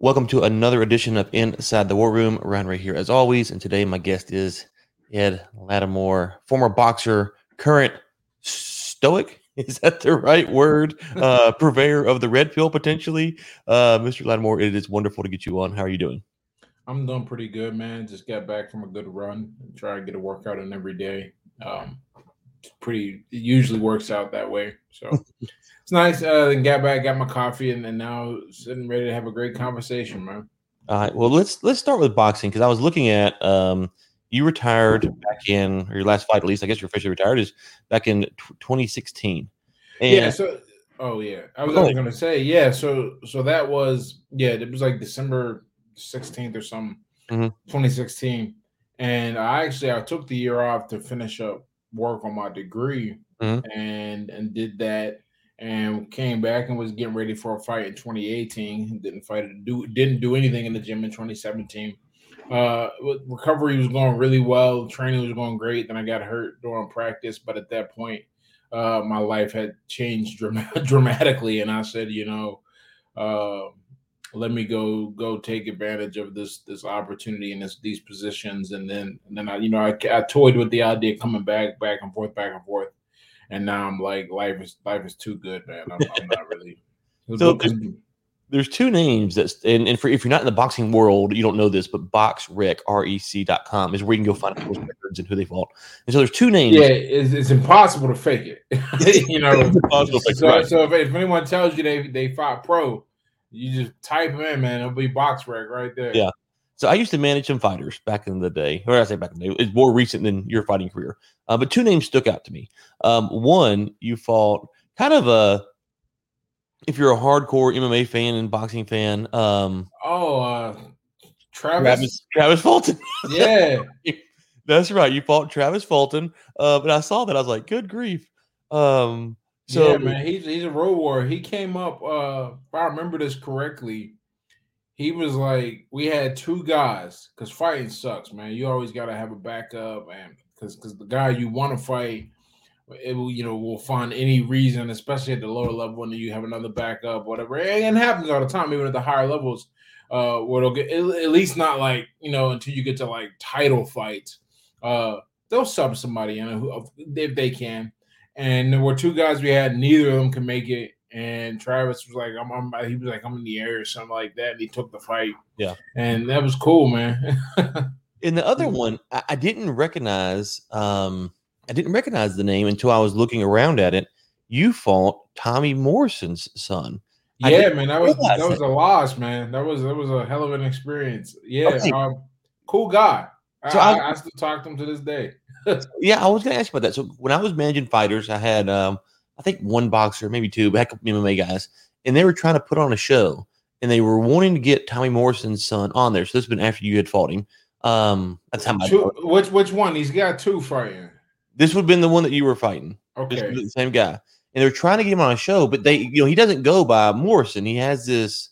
Welcome to another edition of Inside the War Room. Ryan right here as always, and today my guest is Ed Latimore, former boxer, current stoic. Is that the right word? Uh, purveyor of the red pill, potentially. Uh, Mr. Latimore, it is wonderful to get you on. How are you doing? I'm doing pretty good, man. Just got back from a good run. Try to get a workout in every day. Um, pretty. It usually works out that way. So it's nice. Uh, then got back, got my coffee, and then now sitting ready to have a great conversation, man. All right. Well, let's let's start with boxing because I was looking at um, you retired back in or your last fight, at least I guess you're officially retired is back in t- 2016. And yeah. So, oh yeah, I was going to say yeah. So, so that was yeah. It was like December 16th or something, Mhm. 2016, and I actually I took the year off to finish up work on my degree, Mhm. and and did that. And came back and was getting ready for a fight in 2018. Didn't fight, do didn't do anything in the gym in 2017. Uh, recovery was going really well. Training was going great. Then I got hurt during practice, but at that point, uh, my life had changed dram- dramatically, and I said, you know, uh, let me go go take advantage of this this opportunity and this these positions, and then and then I, you know, I, I toyed with the idea coming back, back and forth, back and forth, and now I'm like, life is life is too good, man. I'm, I'm not really. So there's two names that's and, and for if you're not in the boxing world, you don't know this, but BoxRec, R-E-C.com is where you can go find people's records and who they fought. And so there's two names. yeah, it's, it's impossible to fake it. you know, It's impossible to fake it, so, so if, if anyone tells you they they fought pro, you just type them in, man. It'll be BoxRec right there. Yeah. So I used to manage some fighters back in the day, or I say back in the day, it's more recent than your fighting career. Uh, but two names stuck out to me. Um, one, you fought kind of a, if you're a hardcore MMA fan and boxing fan, um, Oh, uh, Travis. Travis Travis Fulton. Yeah. That's right. You fought Travis Fulton. Uh, but I saw that I was like, good grief. Um, so yeah, man, he's he's a road warrior. He came up. Uh, if I remember this correctly, he was like, we had two guys because fighting sucks, man. You always got to have a backup, and because because the guy you want to fight, it will you know will find any reason, especially at the lower level when you have another backup, whatever. And it happens all the time, even at the higher levels. Uh, where it'll get at at least not like you know until you get to like title fights. Uh, they'll sub somebody in who- if they can. And there were two guys we had, neither of them could make it. And Travis was like, I'm, I'm he was like, I'm in the air or something like that. And he took the fight. Yeah. And that was cool, man. In the other one, I, I didn't recognize um I didn't recognize the name until I was looking around at it. You fought Tommy Morrison's son. Yeah, man. That was realize that was a loss, man. That was that was a hell of an experience. Yeah. Okay. Um, cool guy. So I, I- I still talk to him to this day. Yeah, I was gonna ask you about that. So when I was managing fighters, I had um I think one boxer, maybe two, but a couple MMA guys, and they were trying to put on a show and they were wanting to get Tommy Morrison's son on there. So this has been after you had fought him. Um that's how Two, which which one? He's got two fighting. this would have been the one that you were fighting. Okay. the same guy. And they're trying to get him on a show, but they, you know, he doesn't go by Morrison. He has this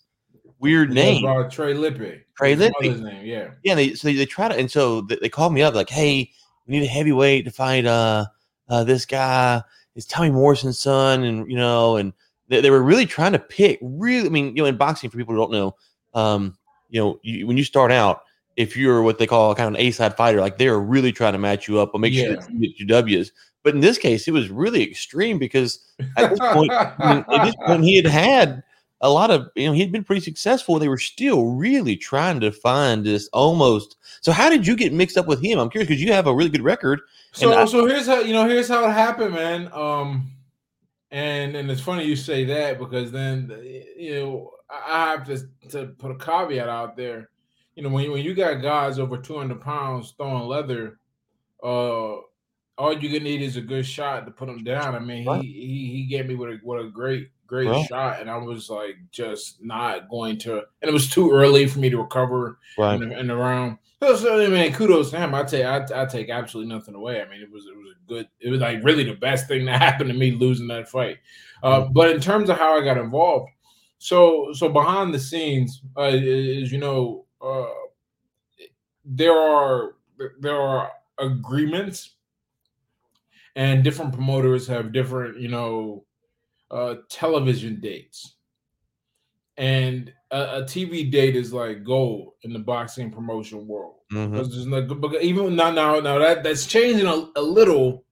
weird name. Trey Lippe. Trey mother's name, yeah. Yeah, they so they, they try to, and so they, they called me up like, "Hey, we need a heavyweight to fight uh, uh this guy. It's Tommy Morrison's son, and you know, and they, they were really trying to pick. Really, I mean, you know, in boxing, for people who don't know, um, you know, you, when you start out, if you're what they call kind of an A side fighter, like they're really trying to match you up and make sure that you get your W's. But in this case, it was really extreme because at this point, I mean, at this point, he had had a lot of, you know, he'd been pretty successful. They were still really trying to find this almost. So, how did you get mixed up with him? I'm curious because you have a really good record. So I- so here's how you know here's how it happened, man. Um, and and it's funny you say that because then you know I have to to put a caveat out there. You know when you, when you got guys over 200 pounds throwing leather, uh, all you gonna need is a good shot to put them down. I mean, he he he gave me with a what a great great Right. shot, and I was like just not going to. And it was too early for me to recover Right. in the, in the round. So, I mean, kudos to him. I take I, I take absolutely nothing away. I mean, it was it was a good. It was like really the best thing that happened to me losing that fight. Uh, but in terms of how I got involved, so so behind the scenes, uh, is you know, uh, there are there are agreements, and different promoters have different you know uh, television dates, and a, a TV date is like gold in the boxing promotion world. Mhm. because there's no even now now now that that's changing a, a little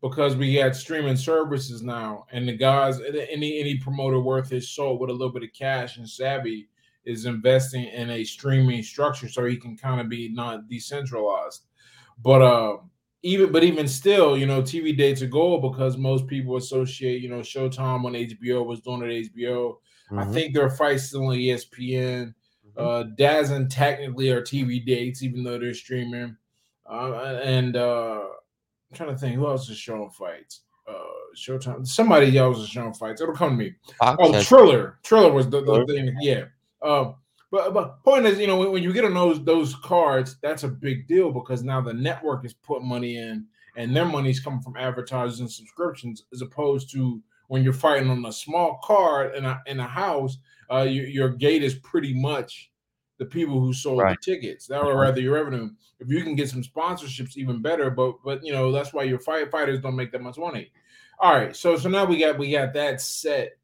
because we got streaming services now. And the guys any any promoter worth his salt with a little bit of cash and savvy is investing in a streaming structure so he can kind of be not decentralized. But uh even but even still you know tv dates are gold because most people associate you know showtime when hbo was doing it hbo I Mhm. think their fights still on ESPN. Mhm. Uh, DAZN technically are TV dates, even though they're streaming. Uh, and uh, I'm trying to think who else is showing fights. Uh, Showtime. Somebody else is showing fights. It'll come to me. Fox Oh, Triller. Triller was the, the thing. Yeah. Um, but but point is, you know, when, when you get on those those cards, that's a big deal because now the network is putting money in, and their money's coming from advertisers and subscriptions, as opposed to when you're fighting on a small card in a in a house. Uh, your, your gate is pretty much the people who sold Right. the tickets. That would rather your revenue. If you can get some sponsorships, even better. But but you know that's why your fight fighters don't make that much money. All right, so so now we got we got that set.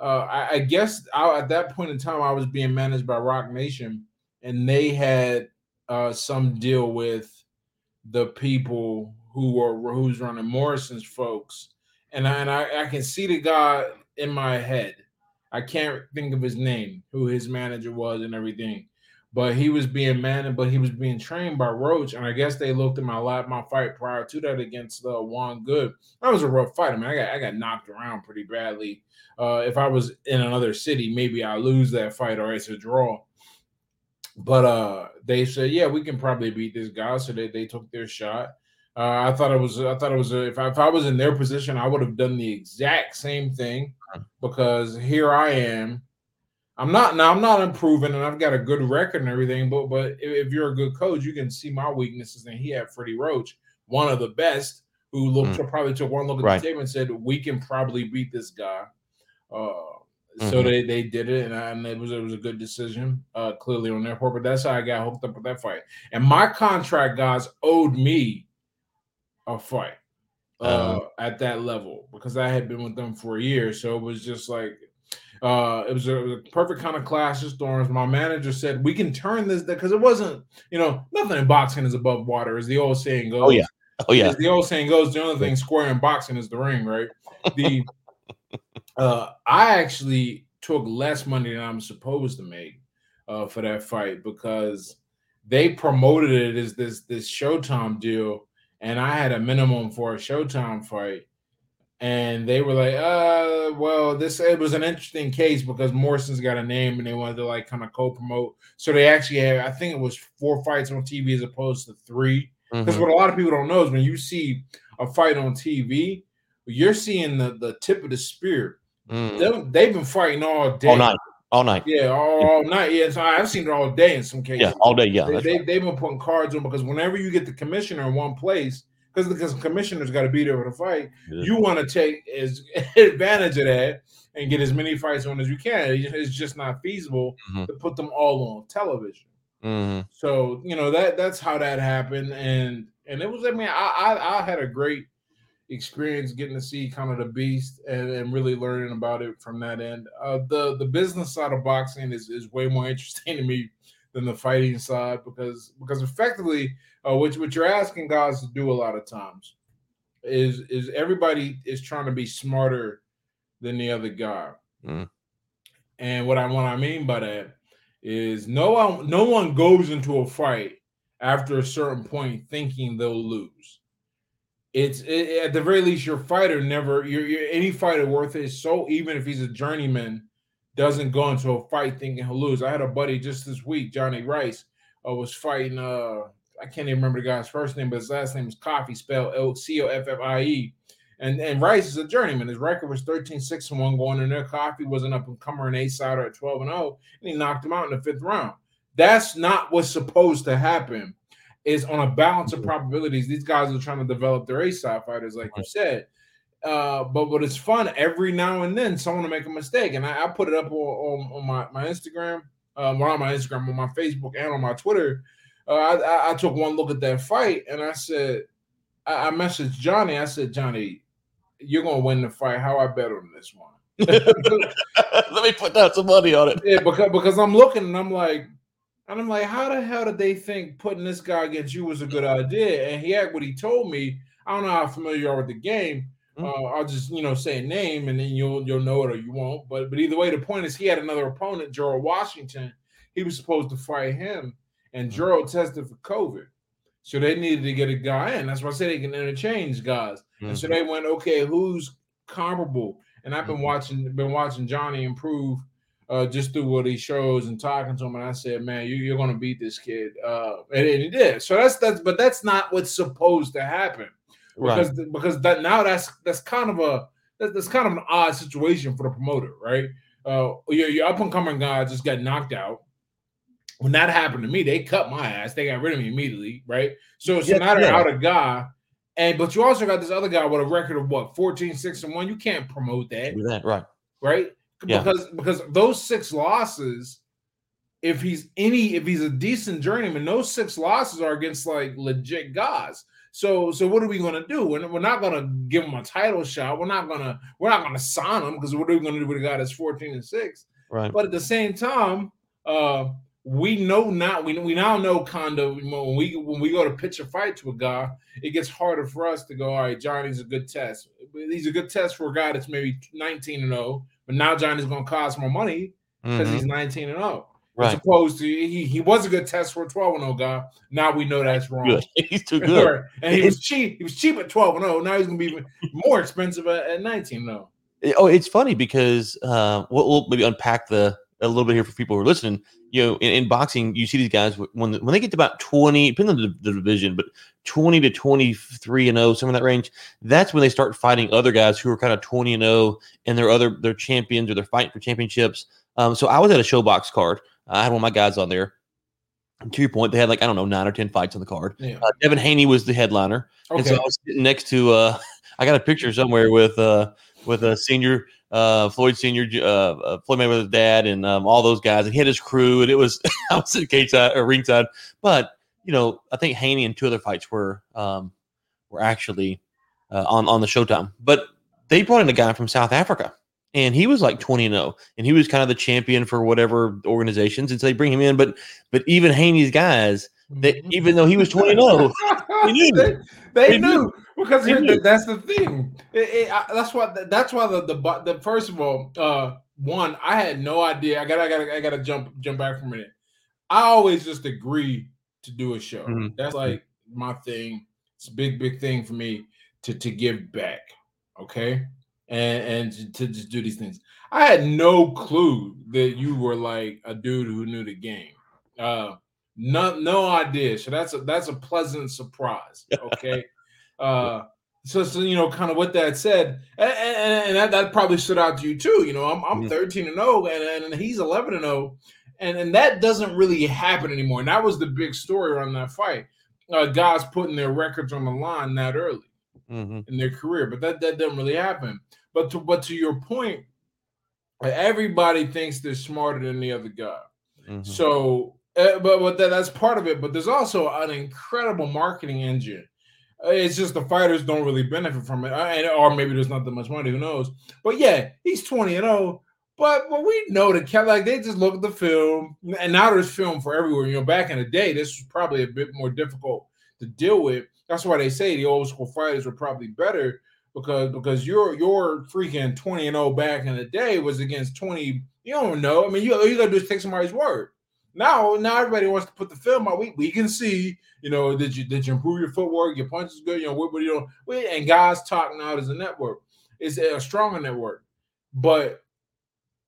Uh, I, I guess I, at that point in time, I was being managed by Roc Nation, and they had uh, some deal with the people who were who's running Morrison's folks, and I, and I, I can see the guy in my head. I can't think of his name, who his manager was, and everything. But he was being managed, but he was being trained by Roach, and I guess they looked at my lap, my fight prior to that against uh, Juan Good. That was a rough fight. I mean, I got I got knocked around pretty badly. Uh, if I was in another city, maybe I lose that fight or it's a draw. But uh, they said, yeah, we can probably beat this guy. So they, they took their shot. Uh, I thought it was I thought it was a, if I, if I was in their position, I would have done the exact same thing because here I am. I'm not now. I'm not improving, and I've got a good record and everything. But but if, you're a good coach, you can see my weaknesses. And he had Freddie Roach, one of the best, who looked probably took one look at Right. the tape and said, "We can probably beat this guy." Uh, so Mhm. they they did it, and, I, and it was it was a good decision, uh, clearly on their part. But that's how I got hooked up with that fight. And my contract guys owed me a fight uh, Uh-huh. at that level because I had been with them for a year. So it was just like uh, it was a, it was a perfect kind of clash of storms. My manager said we can turn this because it wasn't, you know, nothing in boxing is above water, as the old saying goes. Oh, yeah. Oh yeah. As the old saying goes, the only thing square in boxing is the ring, right? The uh I actually took less money than I'm supposed to make uh for that fight because they promoted it as this this Showtime deal, and I had a minimum for a Showtime fight. And they were like, uh, well, this it was an interesting case because Morrison's got a name and they wanted to like kind of co-promote. So they actually had, I think it was four fights on TV as opposed to three. Because Mhm. what a lot of people don't know is when you see a fight on TV, you're seeing the, the tip of the spear. Mhm. Them- they've been fighting all day. All night. All night. Yeah, all, all night. Yeah, so I've seen it all day in some cases. Yeah. All day. Yeah. they, that's they, right. been putting cards on because whenever you get the commissioner in one place, because because the commissioner's got to be there for the fight, Yeah. you want to take as advantage of that and get as many fights on as you can. It's just not feasible Mhm. to put them all on television. Mhm. So you know that that's how that happened, and and it was. I mean, I I, I had a great experience getting to see kind of the beast and, and really learning about it from that end. Uh, the the business side of boxing is is way more interesting to me than the fighting side because because effectively, uh, what what you're asking guys to do a lot of times is is everybody is trying to be smarter than the other guy. Mhm. And what I what I mean by that is no one no one goes into a fight after a certain point thinking they'll lose. It's it, at the very least your fighter never your, your any fighter worth his soul, even if he's a journeyman, doesn't go into a fight thinking he'll lose. I had a buddy just this week, Johnny Rice, uh, was fighting. Uh, I can't even remember the guy's first name, but his last name is Coffie, spelled C O F F I E. And and Rice is a journeyman. His record was 13 6 and 1 going in there. Coffie was an up and comer and A sider at 12 and 0, and he knocked him out in the fifth round. That's not what's supposed to happen. Is on a balance of probabilities. These guys are trying to develop their A side fighters, like you said. Uh, but but it's fun every now and then someone will make a mistake, and I, I put it up on, on, on my, my Instagram, um, well, on my Instagram, on my Facebook, and on my Twitter. Uh, I, I, I took one look at that fight, and I said, I, I messaged Johnny. I said, Johnny, you're gonna win the fight. How I bet on this one? Let me put down some money on it. Yeah, because because I'm looking and I'm like, and I'm like, how the hell did they think putting this guy against you was a good idea? And he had what he told me. I don't know how familiar you are with the game. Mm. Uh, I'll just you know say a name and then you'll you'll know it or you won't. But but either way, the point is he had another opponent, Gerald Washington. He was supposed to fight him, and mm. Gerald tested for COVID. So they needed to get a guy in. That's why I said they can interchange guys. Mm-hmm. And so mm-hmm. they went, okay, who's comparable? And I've been mm-hmm. watching, been watching Johnny improve uh, just through what he shows and talking to him. And I said, man, you, are going to beat this kid, uh, and, and, he did. So that's that's, but that's not what's supposed to happen because right. because that now that's that's kind of a that's, that's kind of an odd situation for the promoter, right? Uh, your, your up and coming guy just got knocked out when that happened to me, they cut my ass. They got rid of me immediately, right? So, so yeah, now they're out a guy. And but you also got this other guy with a record of what 14, 6, and 1. You can't promote that. that right. Right? Yeah. Because because those six losses, if he's any if he's a decent journeyman, those six losses are against like legit guys. So so what are we gonna do? We're, we're not gonna give him a title shot. We're not gonna we're not gonna sign him because what are we gonna do with a guy that's 14 and 6? Right. But at the same time, uh we know now we, we now know kind of when we when we go to pitch a fight to a guy, it gets harder for us to go, all right, Johnny's a good test. He's a good test for a guy that's maybe 19 and 0, but now Johnny's gonna cost more money because mm-hmm. he's 19 and 0. Right. As opposed to he, he was a good test for a 12 and 0 guy. Now we know that's wrong. Good. He's too good. and he was cheap. He was cheap at 12 and 0. Now he's gonna be more expensive at, at 19 and 0. Oh, it's funny because uh, we'll, we'll maybe unpack the a little bit here for people who are listening you know, in, in, boxing, you see these guys when when they get to about twenty, depending on the, the division, but twenty to twenty three and zero, oh, some of that range. That's when they start fighting other guys who are kind of twenty and zero, oh, and they're other they're champions or they're fighting for championships. Um, so I was at a ShoBox card. I had one of my guys on there. And to your point, they had like I don't know nine or ten fights on the card. Yeah. Uh, Devin Haney was the headliner, okay. and so I was sitting next to. Uh, I got a picture somewhere with uh, with a senior uh, Floyd Senior, uh, uh, Floyd Mayweather's dad, and um, all those guys, and he had his crew, and it was I was at cage side or ringside, but you know I think Haney and two other fights were um, were actually uh, on on the Showtime, but they brought in a guy from South Africa, and he was like twenty and zero, oh, and he was kind of the champion for whatever organizations, and so they bring him in, but but even Haney's guys. That even though he was 20 0, they knew. They, they, they knew. knew because here, that's the thing. It, it, I, that's why. That's why the, the the first of all, uh, one, I had no idea. I got. I got. I got to jump jump back for a minute. I always just agree to do a show. Mm-hmm. That's like my thing. It's a big, big thing for me to to give back. Okay, and and to, just do these things. I had no clue that you were like a dude who knew the game. Uh, no, no idea. So that's a that's a pleasant surprise. Okay. Uh, so, so you know, kind of what that said, and, and, and that, that, probably stood out to you too. You know, I'm, I'm mm-hmm. 13 and 0, and, and he's 11 and 0, and and that doesn't really happen anymore. And that was the big story around that fight. Uh, guys putting their records on the line that early mm-hmm. in their career, but that that doesn't really happen. But to but to your point, everybody thinks they're smarter than the other guy. Mm-hmm. So, uh, but but that, that's part of it. But there's also an incredible marketing engine it's just the fighters don't really benefit from it, uh, or maybe there's not that much money. Who knows? But yeah, he's twenty and zero. Oh, but but we know that like they just look at the film, and now there's film for everywhere. You know, back in the day, this was probably a bit more difficult to deal with. That's why they say the old school fighters were probably better because because your your freaking twenty and zero oh back in the day was against twenty. You don't know. I mean, you you gotta do is take somebody's word. Now, now everybody wants to put the film out. We, we can see, you know, did you did you improve your footwork? Your punch is good. You know, what, what you? And guys talking out as a network. It's a stronger network. But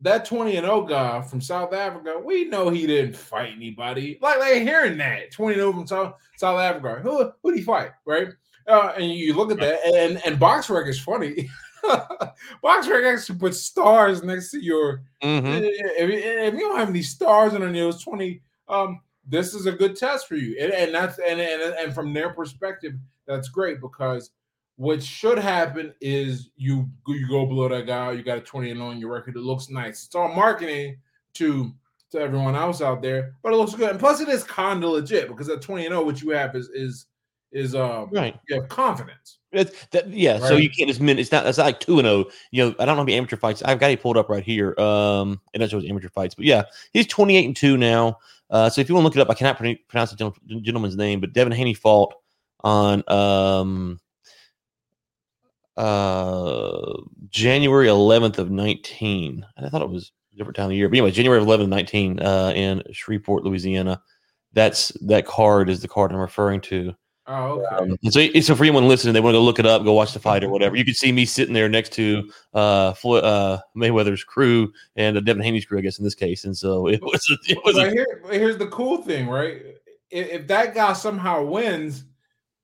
that 20 and 0 guy from South Africa, we know he didn't fight anybody. Like, like hearing that 20 and 0 from South, South Africa, who who did he fight? Right? Uh, and you look at that, and and BoxRec is funny. BoxRec actually puts stars next to your. Mm-hmm. Eh, if, if, you don't have any stars on your 20, um, this is a good test for you, and, and that's and, and and from their perspective, that's great because what should happen is you you go below that guy, you got a 20 and on your record, it looks nice. It's all marketing to to everyone else out there, but it looks good. And plus, it is kind of legit because at 20 and 0, what you have is is is um Right. you have confidence. It's, that, yeah, so you can't just min. It's not. It's not like two and zero. You know, I don't know many amateur fights. I've got it pulled up right here. Um, and that shows amateur fights. But yeah, he's twenty eight and two now. Uh, so if you want to look it up, I cannot pron- pronounce the gen- gentleman's name, but Devin Haney fought on um uh January eleventh of nineteen. I thought it was a different time of year, but anyway, January eleventh of nineteen uh, in Shreveport, Louisiana. That's that card is the card I'm referring to. Oh, okay. Um, so, so for anyone listening, they want to go look it up, go watch the fight or whatever. You can see me sitting there next to uh, Floyd, uh Mayweather's crew and uh, Devin Haney's crew, I guess in this case. And so it was, a, it was. A, here, here's the cool thing, right? If, if that guy somehow wins,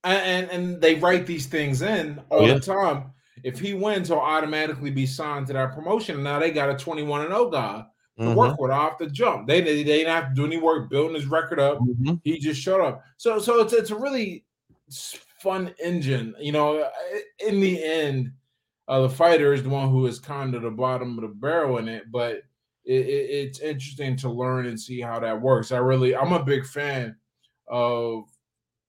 and, and they write these things in all Oh, Yeah. the time, if he wins, he'll automatically be signed to that promotion. Now they got a 21 and 0 guy to Mhm, work with off the jump. They, they they didn't have to do any work building his record up. mhm. He just showed up. So so it's it's a really fun engine. You know, in the end, uh, the fighter is the one who is kind of the bottom of the barrel in it, but it, it, it's interesting to learn and see how that works. I really, I'm a big fan of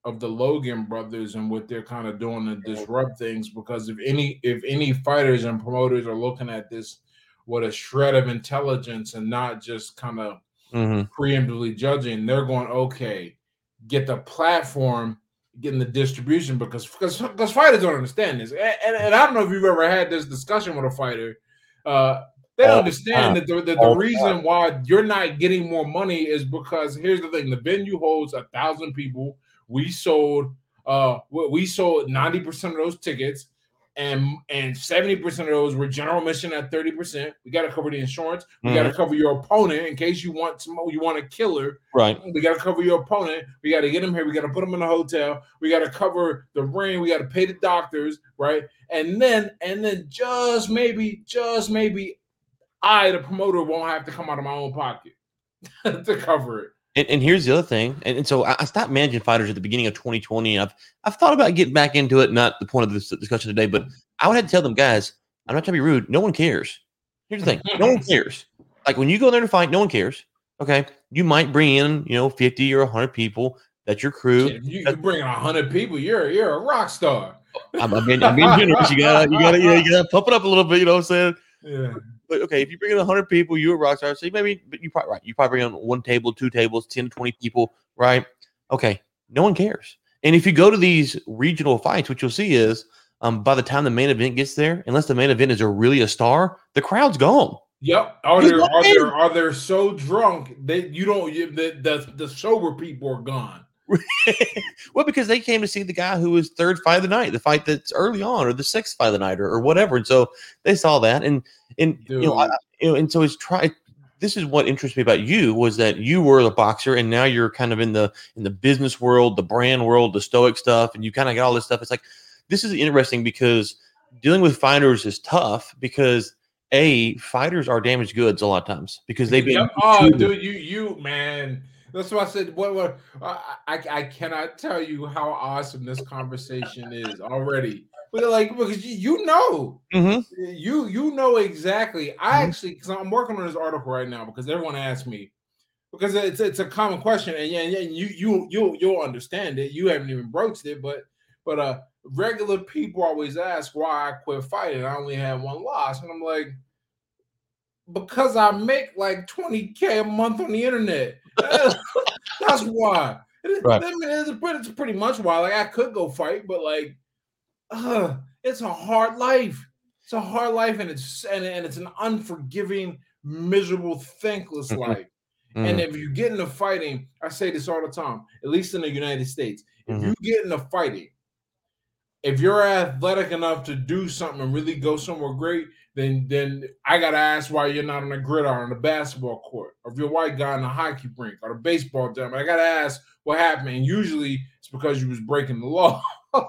of the Logan brothers and what they're kind of doing to disrupt things because if any if any fighters and promoters are looking at this with a shred of intelligence and not just kind of Mhm. preemptively judging, they're going, okay, get the platform, getting the distribution because because because fighters don't understand this. And, and, and I don't know if you've ever had this discussion with a fighter. Uh, they All the understand that the, the, the reason why you're not getting more money is because here's the thing: the venue holds a thousand people. We sold uh we we sold 90% of those tickets and and 70% of those were general mission at 30%. We got to cover the insurance. We got to mm-hmm. cover your opponent in case you want some you want a killer. Right. We got to cover your opponent. We got to get him here. We got to put him in a hotel. We got to cover the ring. We got to pay the doctors, right? And then and then just maybe just maybe I the promoter won't have to come out of my own pocket to cover it. And, and here's the other thing. And, and so I, I stopped managing fighters at the beginning of 2020. And I've I've thought about getting back into it. Not the point of this discussion today, but I would have to tell them, guys, I'm not trying to be rude. No one cares. Here's the thing. No one cares. Like when you go there to fight, no one cares. Okay. You might bring in, you know, 50 or 100 people. That's your crew. Shit, you, you bring in hundred people, you're you're a rock star. I'm, I'm, being, I'm being generous. You gotta, you gotta, yeah, you gotta pump it up a little bit. You know what I'm saying? Yeah. But okay, if you bring in 100 people, you're a rock star. So maybe, but you probably right. You probably bring on one table, two tables, 10 to 20 people, right? Okay, no one cares. And if you go to these regional fights, what you'll see is, um, by the time the main event gets there, unless the main event is a really a star, the crowd's gone. Yep. Are they are they are they so drunk that you don't the, the the sober people are gone. well, because they came to see the guy who was third fight of the night, the fight that's early on, or the sixth fight of the night, or, or whatever. And so they saw that, and and you know, I, you know, and so it's try. This is what interests me about you was that you were a boxer, and now you're kind of in the in the business world, the brand world, the stoic stuff, and you kind of got all this stuff. It's like this is interesting because dealing with fighters is tough because a fighters are damaged goods a lot of times because they've been Oh, dude, you you man. That's why I said what what I, I cannot tell you how awesome this conversation is already. But like because you, you know Mhm. you you know exactly. I Mhm. actually because I'm working on this article right now because everyone asked me because it's it's a common question and yeah, yeah you you you you'll understand it. You haven't even broached it, but but uh regular people always ask why I quit fighting. I only had one loss, and I'm like because I make like 20k a month on the internet. That's why. Right. I mean, it's, pretty- it's pretty much why. Like I could go fight, but like, uh, it's a hard life. It's a hard life, and it's and, and it's an unforgiving, miserable, thankless Mhm. life. Mhm. And if you get into fighting, I say this all the time, at least in the United States, if Mhm. you get into fighting, if you're athletic enough to do something and really go somewhere great, then then I gotta ask why you're not on the gridiron on the basketball court, or if you're a white guy on the hockey rink or the baseball diamond. I gotta ask what happened. And usually it's because you was breaking the law. you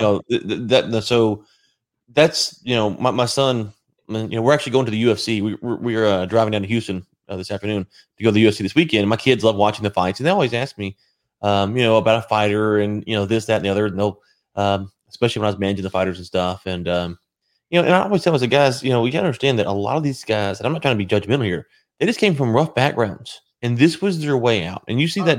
know th- th- that that- so that's you know my, my son you know we're actually going to the ufc we, we're, we're uh, driving down to houston uh, this afternoon to go to the ufc this weekend my kids love watching the fights and they always ask me um, you know about a fighter and you know this that and the other and they'll um, especially when i was managing the fighters and stuff and um, you know and i always tell I said, guys you know we gotta understand that a lot of these guys and i'm not trying to be judgmental here they just came from rough backgrounds and this was their way out and you see that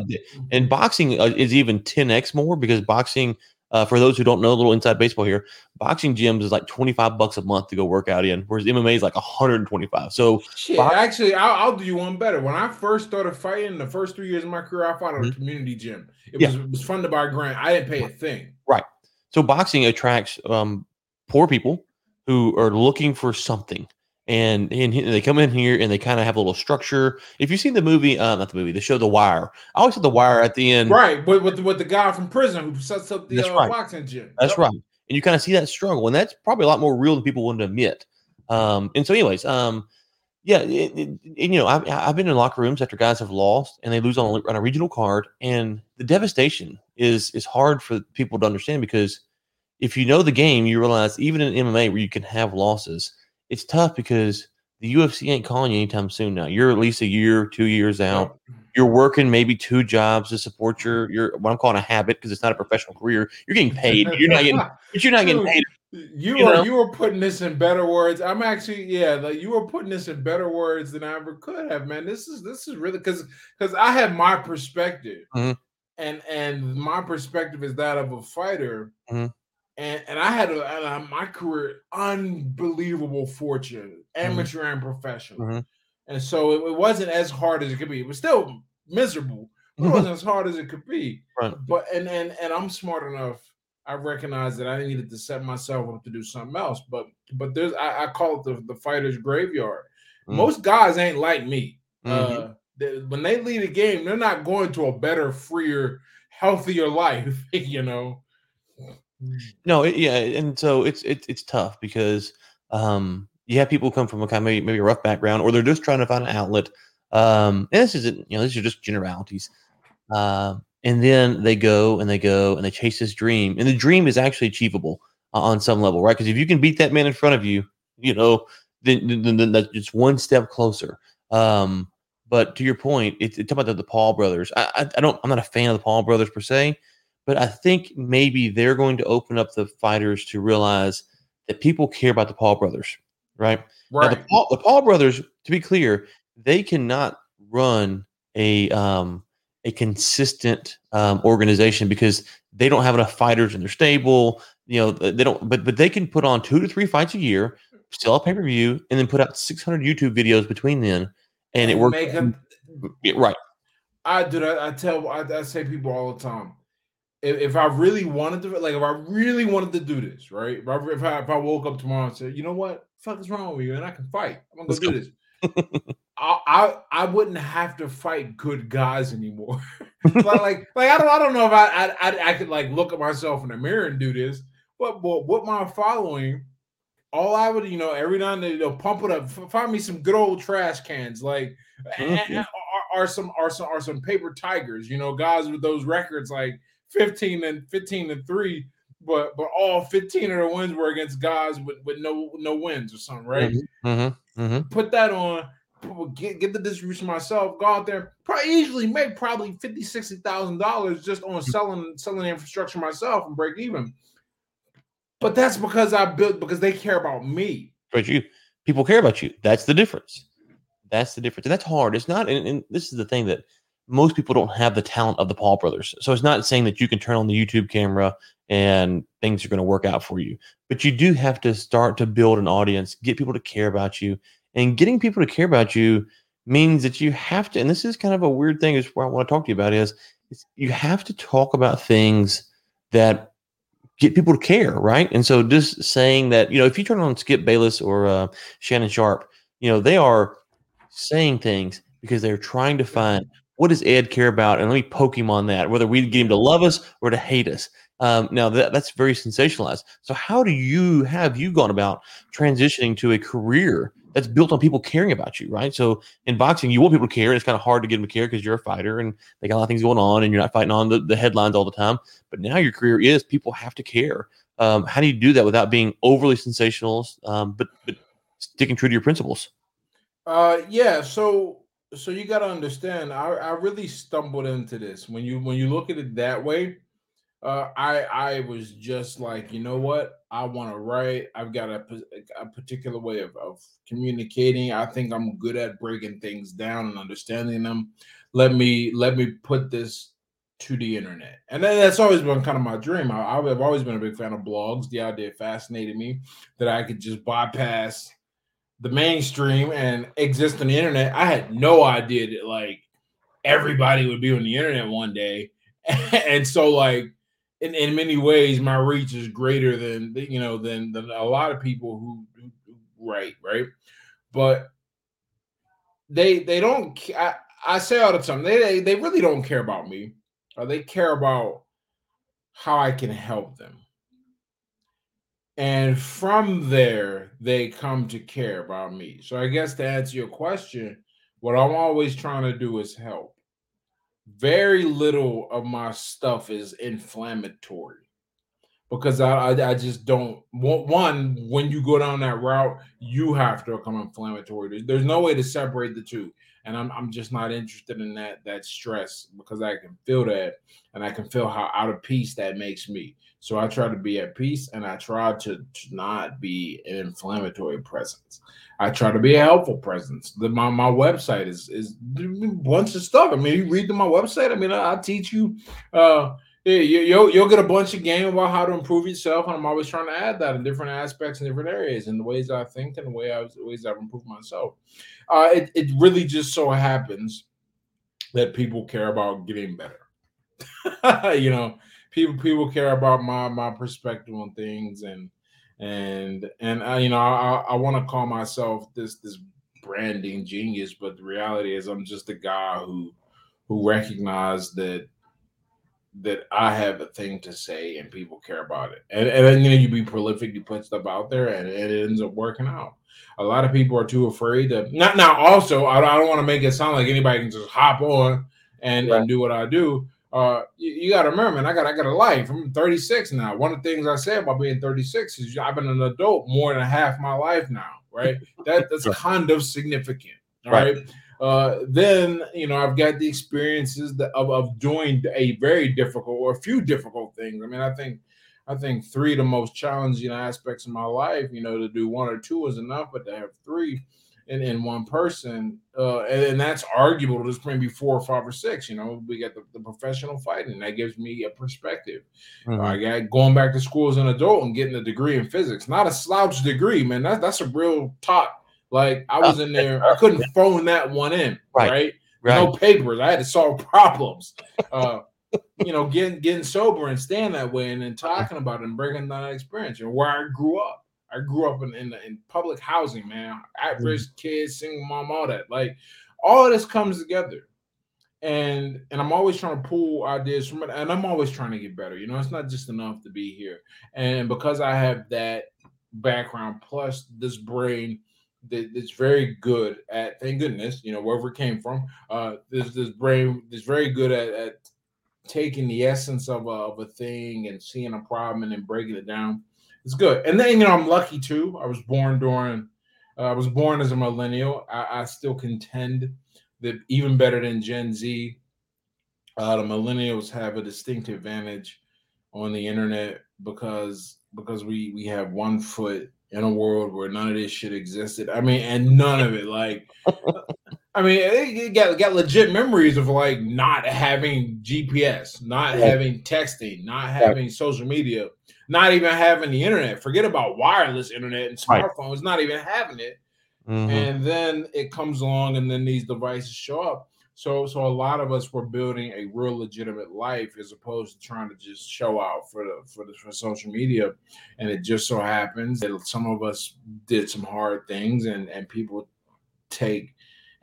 and boxing uh, is even 10x more because boxing Uh, for those who don't know, a little inside baseball here, boxing gyms is like 25 bucks a month to go work out in, whereas MMA is like 125. So Shit, actually, I'll, I'll do you one better. When I first started fighting, the first three years of my career, I fought at a Mhm. community gym. It Yeah. was it was funded by a grant. I didn't pay a thing. Right. So boxing attracts um, poor people who are looking for something, and and they come in here and they kind of have a little structure. If you've seen the movie, uh, not the movie, the show The Wire, I always said The Wire at the end. Right, with with, with the guy from prison who sets up the That's uh, right. boxing gym. That's Yep. right, and you kind of see that struggle, and that's probably a lot more real than people want to admit. Um, and so, anyways, um, yeah, it, it, and, you know, I've, I've been in locker rooms after guys have lost and they lose on a, on a regional card, and the devastation is is hard for people to understand because if you know the game, you realize even in MMA where you can have losses, it's tough because the UFC ain't calling you anytime soon. Now you're at least a year, two years out. You're working maybe two jobs to support your your what I'm calling a habit because it's not a professional career. You're getting paid, you're not getting, but you're not getting paid. You, you were know? you were putting this in better words. I'm actually yeah, like you were putting this in better words than I ever could have, man. This is this is really because because I have my perspective, Mhm. and and my perspective is that of a fighter, Mhm. And and I had a, a- my career unbelievable fortune, amateur and professional, Mhm. and so it, it wasn't as hard as it could be. It was still miserable, but it wasn't as hard as it could be Right. but and and and I'm smart enough. I recognize that I needed to set myself up to do something else. But but there's I, I call it the the fighter's graveyard. Mm. Most guys ain't like me. Mhm. Uh, they- when they lead a game, they're not going to a better, freer, healthier life. You know. No, it, yeah, and so it's it's it's tough because um, you have people who come from a kind of maybe, maybe a rough background, or they're just trying to find an outlet. Um, and this isn't, you know, these are just generalities. Um, and then they go and they go and they chase this dream, and the dream is actually achievable uh, on some level, right? Because if you can beat that man in front of you, you know, then then, then, that's just one step closer. Um, but to your point, it's, it's about the, the Paul brothers. I, I I don't, I'm not a fan of the Paul brothers per se, but I think maybe they're going to open up the fighters to realize that people care about the Paul brothers, right? Now, Right. the, Paul, the Paul brothers, to be clear, they cannot run a um, a consistent um, organization because they don't have enough fighters in their stable. You know, they don't. But but they can put on two to three fights a year, sell a pay per view, and then put out 600 YouTube videos between then, and, it works. Yeah, right. I do that. I tell I, I say people all the time. If, if I really wanted to, like, if I really wanted to do this, right? If I, if I if I woke up tomorrow and said, you know what, fuck is wrong with you, and I can fight, I'm gonna Let's go do this. I, I I wouldn't have to fight good guys anymore. but like like I don't I don't know if I, I I could like look at myself in the mirror and do this, but but what my following, all I would you know every now and then they'll pump it up, find me some good old trash cans like Mhm. are, are some are some are some paper tigers, you know, guys with those records like 15 and 15 and 3, but but all 15 of the wins were against guys with, with no no wins or something, right? Mm-hmm. Mm-hmm. Put that on, get, get the distribution myself, go out there, probably easily make probably 50 60,000 dollars just on selling selling the infrastructure myself and break even. But that's because I built because they care about me. But you, people care about you. That's the difference. That's the difference, and that's hard. It's not, and, and this is the thing that most people don't have the talent of the Paul brothers. So it's not saying that you can turn on the YouTube camera and things are going to work out for you, but you do have to start to build an audience, get people to care about you, and getting people to care about you means that you have to. And this is kind of a weird thing. Is what I want to talk to you about is, you have to talk about things that get people to care, right? And so just saying that, you know, if you turn on Skip Bayless or uh, Shannon Sharpe, you know, they are saying things because they're trying to find what does Ed care about, and let me poke him on that, whether we get him to love us or to hate us. Um, now that that's very sensationalized. So how do you have you gone about transitioning to a career that's built on people caring about you, right? So in boxing, you want people to care, and it's kind of hard to get them to care because you're a fighter and they got a lot of things going on, and you're not fighting on the, the headlines all the time. But now your career is people have to care. Um, how do you do that without being overly sensational, um, but but sticking true to your principles? Uh yeah, so so you got to understand I I really stumbled into this. When you when you look at it that way, uh I I was just like, you know what? I want to write. I've got a, a particular way of, of communicating. I think I'm good at breaking things down and understanding them. Let me let me put this to the internet. And that's always been kind of my dream. I, I, have always been a big fan of blogs. The idea fascinated me that I could just bypass the mainstream and exist on the internet. I had no idea that like everybody would be on the internet one day. and so like in, in many ways my reach is greater than you know than than a lot of people who, who right, right? But they they don't I, I say all the time they, they they really don't care about me or they care about how I can help them. And from there, they come to care about me. So I guess to answer your question, what I'm always trying to do is help. Very little of my stuff is inflammatory because I, I, I just don't want one when you go down that route you have to become inflammatory there's, no way to separate the two and I'm, I'm just not interested in that that stress because I can feel that and I can feel how out of peace that makes me so I try to be at peace and I try to, to not be an inflammatory presence I try to be a helpful presence the, my, my website is is bunch of stuff I mean you read through my website I mean I, I teach you uh yeah, you'll you'll get a bunch of game about how to improve yourself, and I'm always trying to add that in different aspects in different areas, in the ways I think and the way I was, ways I've improved myself. Uh, it it really just so happens that people care about getting better. you know, people people care about my my perspective on things, and and and I, you know I I want to call myself this this branding genius, but the reality is I'm just a guy who who recognized that that I have a thing to say and people care about it. And, and then you know you be prolific, you put stuff out there, and, and it ends up working out. A lot of people are too afraid to not now. Also, I don't, I don't want to make it sound like anybody can just hop on and, right. and do what I do. Uh, you, you got to remember, man, I got I got a life. I'm 36 now. One of the things I say about being 36 is I've been an adult more than half my life now. Right? That that's kind of significant. Right. right? Uh, then you know I've got the experiences of, of doing a very difficult or a few difficult things. I mean, I think I think three of the most challenging aspects of my life. You know, to do one or two is enough, but to have three in, in one person, uh, and, and, that's arguable. There's maybe four or five or six. You know, we got the, the professional fighting that gives me a perspective. Mm-hmm. I got going back to school as an adult and getting a degree in physics, not a slouch degree, man. That, that's a real top like I was in there, I couldn't phone that one in, right? right? right. No papers. I had to solve problems. Uh, you know, getting getting sober and staying that way, and then talking about it and bringing that experience and where I grew up. I grew up in in, in public housing, man. At risk mm-hmm. kids, single mom, all that. Like all of this comes together. And and I'm always trying to pull ideas from it, and I'm always trying to get better. You know, it's not just enough to be here. And because I have that background plus this brain that's very good at thank goodness you know wherever it came from uh this this brain is very good at, at taking the essence of a, of a thing and seeing a problem and then breaking it down it's good and then you know i'm lucky too i was born during uh, i was born as a millennial I, I, still contend that even better than gen z uh, the millennials have a distinct advantage on the internet because because we we have one foot in a world where none of this shit existed. I mean, and none of it. Like, I mean, it got got legit memories of like not having GPS, not yeah. having texting, not having yeah. social media, not even having the internet. Forget about wireless internet and smartphones, right. not even having it. Mm-hmm. And then it comes along, and then these devices show up. So, so a lot of us were building a real legitimate life as opposed to trying to just show out for the for the for social media. And it just so happens that some of us did some hard things, and and people take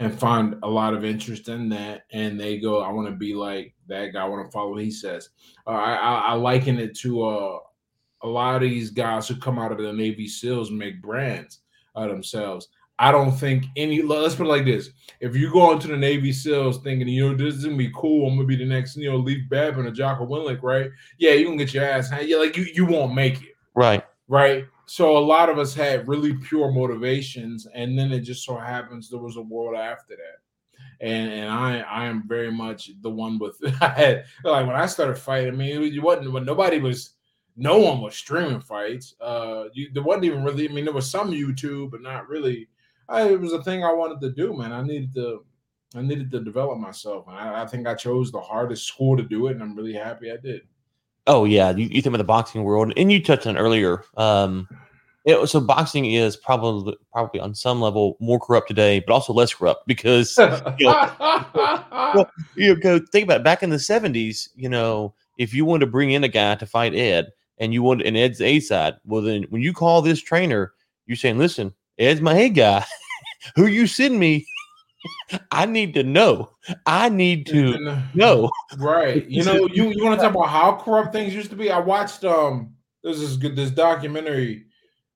and find a lot of interest in that, and they go, "I want to be like that guy. I want to follow what he says." Uh, I, I, I liken it to uh, a lot of these guys who come out of the Navy SEALs make brands of themselves. I don't think any. Let's put it like this: If you go into the Navy SEALs thinking, you know, this is gonna be cool, I'm gonna be the next, you know, Leif Babin or Jocko Willink, right? Yeah, you can get your ass. Yeah, like you, you won't make it. Right. Right. So a lot of us had really pure motivations, and then it just so happens there was a world after that. And and I I am very much the one with I had like when I started fighting. I mean, it wasn't when nobody was no one was streaming fights. Uh, you, there wasn't even really. I mean, there was some YouTube, but not really. I, it was a thing I wanted to do, man. I needed to I needed to develop myself, and I, I, think I chose the hardest school to do it, and I'm really happy I did. Oh yeah, you, you think about the boxing world, and you touched on earlier. Um, it, so boxing is probably probably on some level more corrupt today, but also less corrupt because you know, well, you know, think about it, back in the seventies. You know, if you wanted to bring in a guy to fight Ed, and you want and Ed's A side, well then when you call this trainer, you're saying, "Listen, Ed's my A guy. Who you send me?" I need to know. I need to know. Right. You know, you, you want to talk about how corrupt things used to be? I watched um this is good this documentary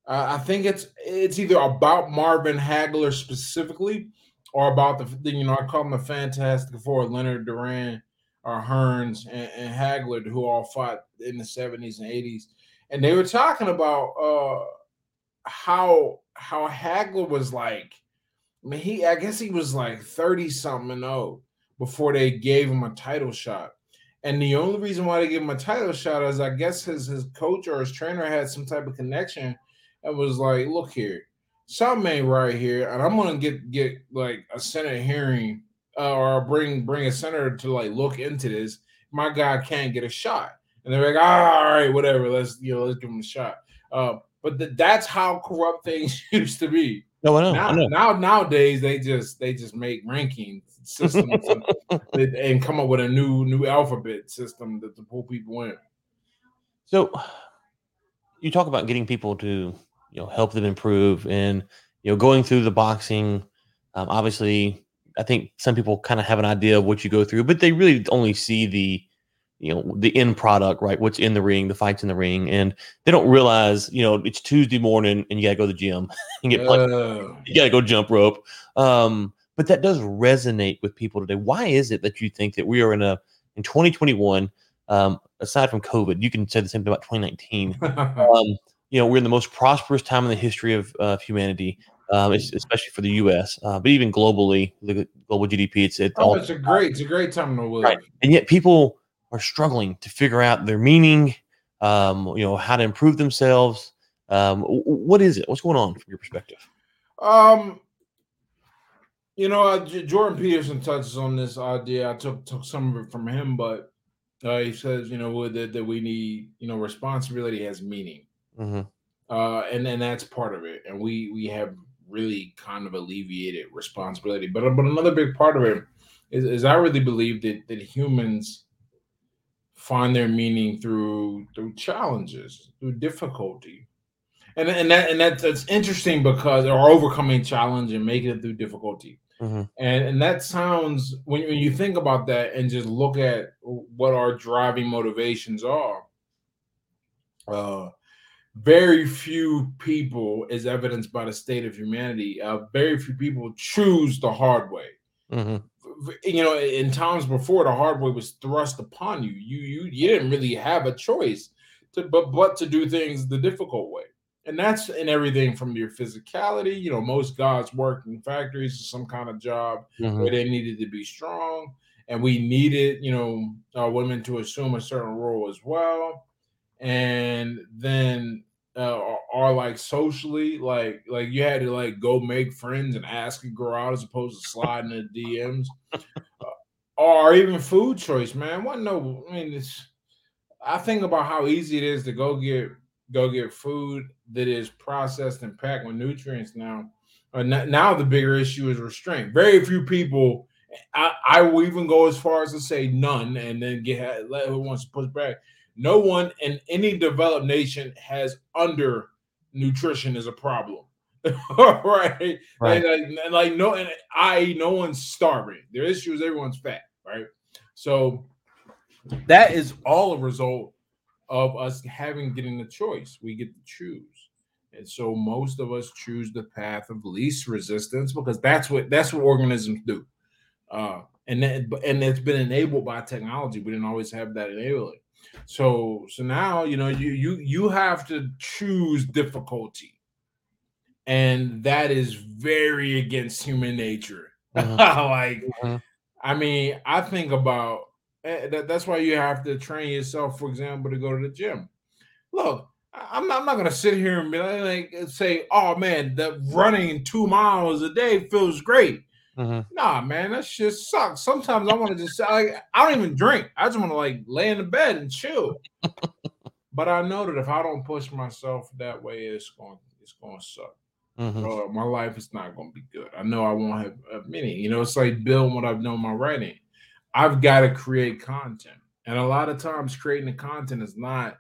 uh, I think it's it's either about Marvin Hagler specifically, or about the you know I call them the Fantastic Four: Leonard Duran, or Hearns, and, and Hagler, who all fought in the seventies and eighties, and they were talking about uh, how how Hagler was like. I mean, he I guess he was like thirty something and oh before they gave him a title shot. And the only reason why they gave him a title shot is I guess his his coach or his trainer had some type of connection and was like, look here, something ain't right here, and I'm gonna get get like a senate hearing uh, or bring bring a senator to like look into this. My guy can't get a shot, and they're like, all right, whatever, let's you know let's give him a shot. Uh, but th- that's how corrupt things used to be. No, I know, now, I know. now nowadays they just they just make ranking systems and, and come up with a new new alphabet system that to pull people in. So you talk about getting people to you know help them improve and you know going through the boxing um, obviously i think some people kind of have an idea of what you go through but they really only see the you know the end product right what's in the ring the fights in the ring and they don't realize you know it's tuesday morning and you gotta go to the gym and get you gotta go jump rope um, but that does resonate with people today why is it that you think that we are in a in 2021 um, aside from covid you can say the same thing about 2019 um, you know, we're in the most prosperous time in the history of, uh, humanity, um, especially for the U.S. Uh, but even globally, the global GDP, it's it's, oh, all, it's a great, it's a great time to live. Right. And yet, people are struggling to figure out their meaning. Um, you know, how to improve themselves. Um, what is it? What's going on from your perspective? Um, you know, uh, J- Jordan Peterson touches on this idea. I took took some of it from him, but uh, he says, you know, that that we need, you know, responsibility has meaning. Mm-hmm. Uh, and then that's part of it. And we we have really kind of alleviated responsibility. But but another big part of it is, is I really believe that that humans find their meaning through through challenges, through difficulty. And, and that and that, that's interesting because or overcoming challenge and making it through difficulty. Mm-hmm. And and that sounds when, when you think about that and just look at what our driving motivations are, uh, very few people, as evidenced by the state of humanity, uh, very few people choose the hard way. Mm-hmm. You know, in times before, the hard way was thrust upon you. You you you didn't really have a choice to but but to do things the difficult way. And that's in everything from your physicality. You know, most guys worked in factories, or some kind of job mm-hmm. where they needed to be strong, and we needed, you know, uh, women to assume a certain role as well and then uh, are, like socially like like you had to like go make friends and ask a girl out as opposed to sliding in the DMs, uh, or even food choice, man. What no, I mean it's. I think about how easy it is to go get go get food that is processed and packed with nutrients now. Uh, now the bigger issue is restraint. Very few people. I, I will even go as far as to say none, and then get let who wants to push back no one in any developed nation has under nutrition as a problem. right? right. Like, like, no, and I no one's starving. Their issue is everyone's fat, right? So that is all a result of us having getting the choice. We get to choose. And so most of us choose the path of least resistance because that's what that's what organisms do. Uh, and that, and it's been enabled by technology. We didn't always have that enabling. So so now you know you you you have to choose difficulty, and that is very against human nature. Mm-hmm. like, mm-hmm. I mean, I think about eh, that. That's why you have to train yourself, for example, to go to the gym. Look, I'm not, I'm not gonna sit here and be like say, oh man, that running two miles a day feels great. Mhm. Nah, man, that shit sucks. Sometimes I want to just I, I don't even drink. I just want to like lay in the bed and chill. but I know that if I don't push myself that way, it's going it's going to suck. Mhm. Uh, my life is not going to be good. I know I won't have a meaning. You know, it's like building what I've known my writing. I've got to create content, and a lot of times creating the content is not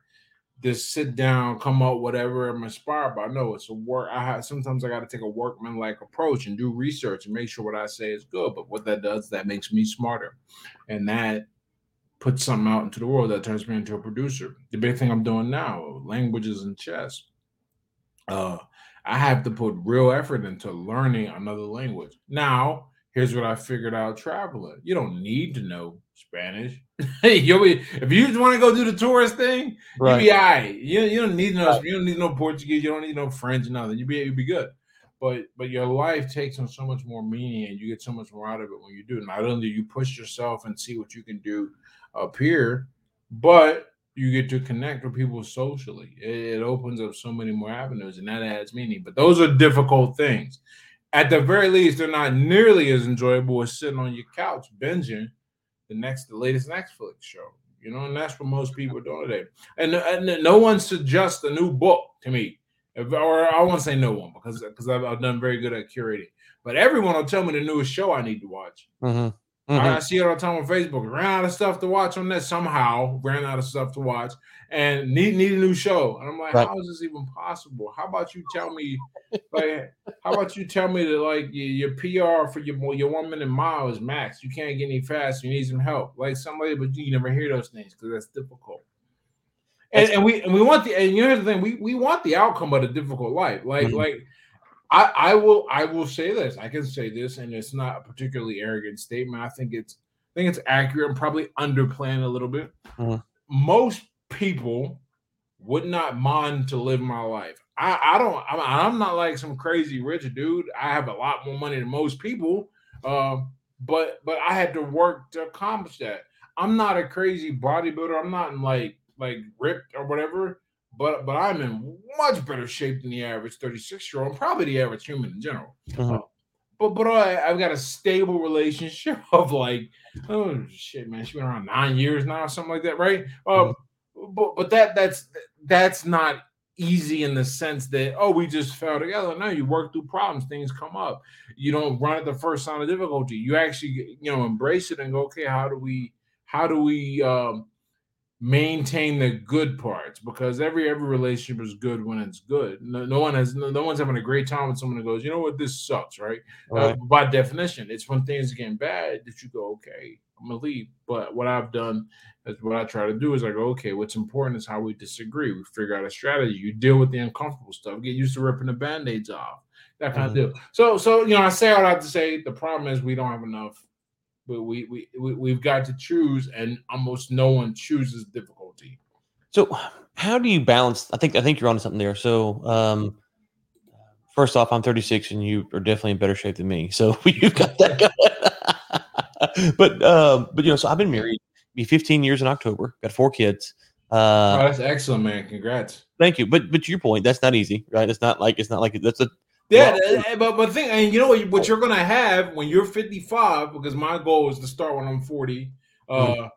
just sit down, come up whatever I'm inspired by. No, it's a work. I have sometimes I got to take a workman like approach and do research and make sure what I say is good. But what that does, that makes me smarter, and that puts something out into the world that turns me into a producer. The big thing I'm doing now, languages and chess. Uh, I have to put real effort into learning another language. Now, here's what I figured out traveling. You don't need to know Spanish. You'll be if you just want to go do the tourist thing, Right. you be all right. You, you don't need to know you don't need no Portuguese, you don't need no French, nothing. You be you be good. But but your life takes on so much more meaning and you get so much more out of it when you do. Not only do you push yourself and see what you can do up here, but you get to connect with people socially. It, it opens up so many more avenues and that adds meaning. But those are difficult things. At the very least, they're not nearly as enjoyable as sitting on your couch binging the next the latest Netflix show. You know, and that's what most people are doing today. And, and no one suggests a new book to me. Or I won't say no one because because I've, I've done very good at curating. But everyone will tell me the newest show I need to watch. Mm-hmm. Mhm. I. I see it all the time on Facebook. Ran out of stuff to watch on that somehow. Ran out of stuff to watch and need need a new show. And I'm like, Right. how is this even possible? How about you tell me, like, how about you tell me that like your, your PR for your your one minute mile is max? You can't get any faster. You need some help, like somebody, but you never hear those things because that's difficult. And, and we and we want the and you here's the thing we we want the outcome of a difficult life like Mhm. like I, I will I will say this. I can say this, and it's not a particularly arrogant statement. I think it's I think it's accurate and probably underplaying a little bit. Mhm. Most people would not mind to live my life. I, I don't I'm, I'm not like some crazy rich dude. I have a lot more money than most people. Um, but but I had to work to accomplish that. I'm not a crazy bodybuilder. I'm not in like like ripped or whatever but but I'm in much better shape than the average 36 year old, probably the average human in general. Mhm. Uh, but but I, I've got a stable relationship of like, oh shit, man, she's been around nine years now, or something like that, right? Uh, but but that that's that's not easy in the sense that oh we just fell together. No, you work through problems, things come up. You don't run at the first sign of difficulty. You actually you know embrace it and go, okay, how do we how do we um maintain the good parts because every every relationship is good when it's good. No, no one has no, no one's having a great time with someone goes, you know what, this sucks, right? Uh, by definition, it's when things are getting bad that you go, okay, I'm gonna leave. But what I've done is what I try to do is I go, okay, what's important is how we disagree. We figure out a strategy. You deal with the uncomfortable stuff. Get used to ripping the band-aids off. That kind Mhm. of deal. So so you know, I say all that to say the problem is we don't have enough. But we we, we we've got to choose, and almost no one chooses difficulty. So, how do you balance? I think I think you're onto something there. So, um, first off, I'm 36, and you are definitely in better shape than me. So you've got that going. but um, but you know, so I've been married, be 15 years in October. Got four kids. oh, Uh, that's excellent, man! Congrats. thank you. But but to your point, that's not easy, right? It's not like it's not like that's a Yeah, Well- but but thing, and you know what? What you're gonna have when you're 55, because my goal is to start when I'm 40. Uh,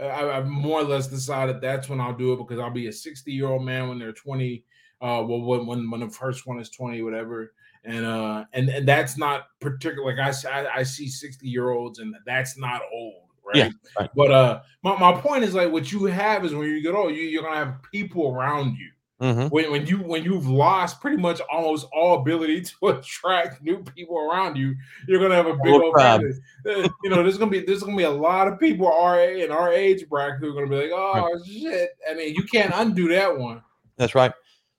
I, I've more or less decided that's when I'll do it because I'll be a 60 year old man when they're 20. Uh, well, when when when the first one is 20, whatever. And uh, and and that's not particular. Like I I see 60 year olds, and that's not old, right? Yeah, right. But uh, my, my point is like what you have is when you get old, you, you're gonna have people around you Mhm. when, when you when you've lost pretty much almost all ability to attract new people around you, you're gonna have a big old family. Uh, You know, there's gonna be there's gonna be a lot of people our in our age bracket who are gonna be like, oh shit. I mean, you can't undo that one. That's right.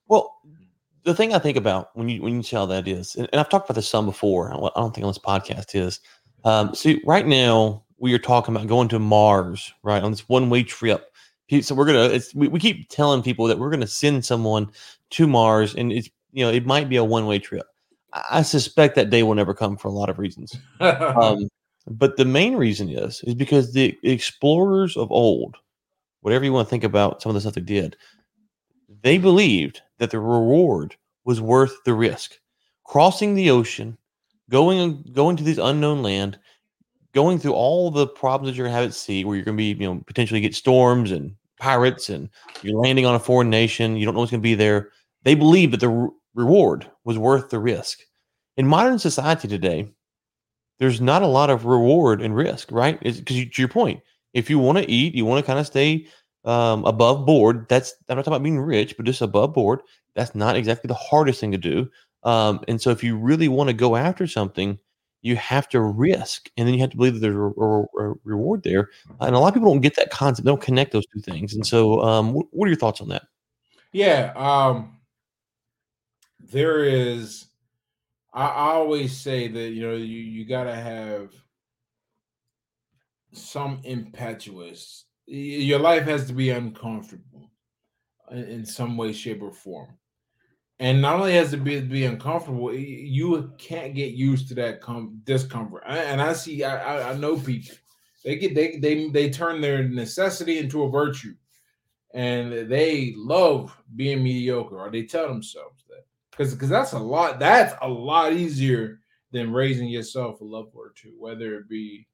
Well, the thing I think about when you when you say all that is, and, and I've talked about this some before. I don't I don't think on this podcast is. Um, see, right now we are talking about going to Mars, right, on this one way trip. So we're gonna. It's we, we keep telling people that we're gonna send someone to Mars, and it's you know it might be a one way trip. I, I suspect that day will never come for a lot of reasons. Um, but the main reason is is because the explorers of old, whatever you want to think about some of the stuff they did, they believed that the reward was worth the risk. Crossing the ocean, going going to this unknown land, going through all the problems that you're gonna have at sea, where you're gonna be, you know, potentially get storms and pirates, and you're landing on a foreign nation. You don't know what's gonna be there. They believe that the re- reward was worth the risk. In modern society today, there's not a lot of reward and risk, right? Because to your point, if you want to eat, you want to kind of stay um, above board. That's I'm not talking about being rich, but just above board. That's not exactly the hardest thing to do. Um, and so, if you really want to go after something, you have to risk, and then you have to believe that there's a, a, a reward there. And a lot of people don't get that concept; they don't connect those two things. And so, um, what, what are your thoughts on that? Yeah, um, there is. I, I always say that you know you you got to have some impetuous. Your life has to be uncomfortable in, in some way, shape, or form. And not only has to be be uncomfortable, you can't get used to that com- discomfort. And I see, I, I know people they get they they they turn their necessity into a virtue, and they love being mediocre, or they tell themselves that because because that's a lot. That's a lot easier than raising yourself a level or two, whether it be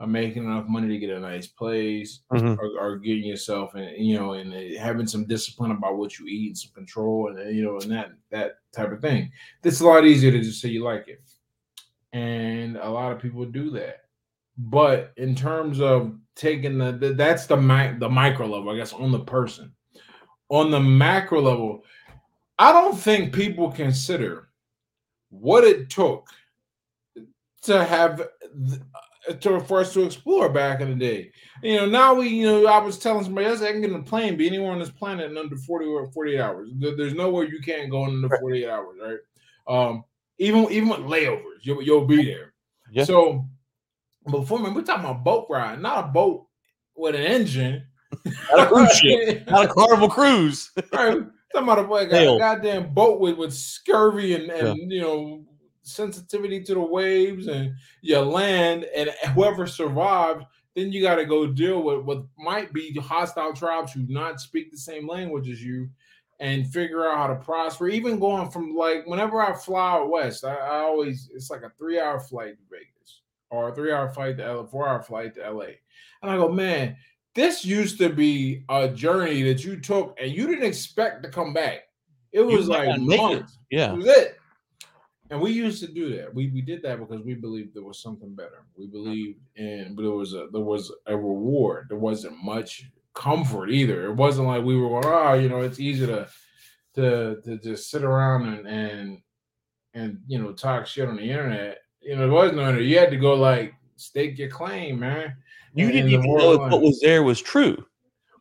uh, making enough money to get a nice place, Mhm. or, or getting yourself and you know and having some discipline about what you eat and some control and you know and that that type of thing. It's a lot easier to just say you like it, and a lot of people do that. But in terms of taking the, the that's the mic the micro level, I guess, on the person. On the macro level, I don't think people consider what it took to have to for us to explore back in the day. You know, now we, you know, I was telling somebody else I can get in a plane, be anywhere on this planet in under 40 or 48 hours. There- There's nowhere you can't go in under 48 hours, right? Um, even even with layovers, you'll, you'll be there. Yeah. So before man, we're talking about boat ride, not a boat with an engine. Not a cruise ship, not a carnival cruise. right? Talking about a boy, Hell. goddamn boat with, with scurvy and, and you know sensitivity to the waves and you land and whoever survives, then you got to go deal with what might be hostile tribes who not speak the same language as you and figure out how to prosper. Even going from like whenever I fly out west, I, I always it's like a three hour flight to Vegas or a three hour flight to LA, four hour flight to LA. And I go, man, this used to be a journey that you took and you didn't expect to come back. It was like it. months. Yeah. That was it. And we used to do that. We we did that because we believed there was something better. We believed in but there was a there was a reward. There wasn't much comfort either. It wasn't like we were going, oh, you know, it's easy to to to just sit around and and and you know talk shit on the internet. You know, there was no internet. You had to go like stake your claim, man. You in- didn't even know if what was there was true.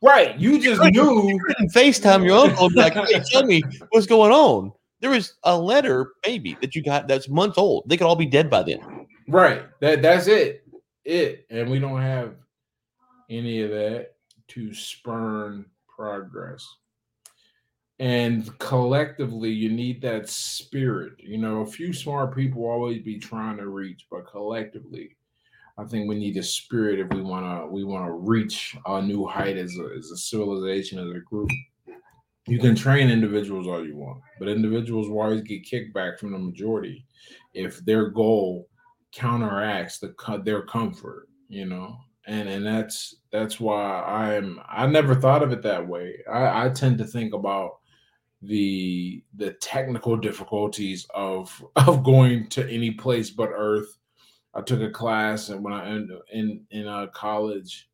Right. You just couldn't- knew. You couldn't FaceTime your uncle and like, hey, tell me what's going on. There was a letter, maybe, that you got that's months old. They could all be dead by then. Right. That that's it. It. And we don't have any of that to spurn progress. And collectively, you need that spirit. You know, a few smart people always be trying to reach, but collectively, I think we need a spirit if we want to we want to reach a new height as a, as a civilization as a group. You can train individuals all you want, but individuals will always get kickback from the majority if their goal counteracts the their comfort. You know, and and that's that's why I'm I never thought of it that way. I, I tend to think about the the technical difficulties of of going to any place but Earth. I took a class and when I in in, in uh, college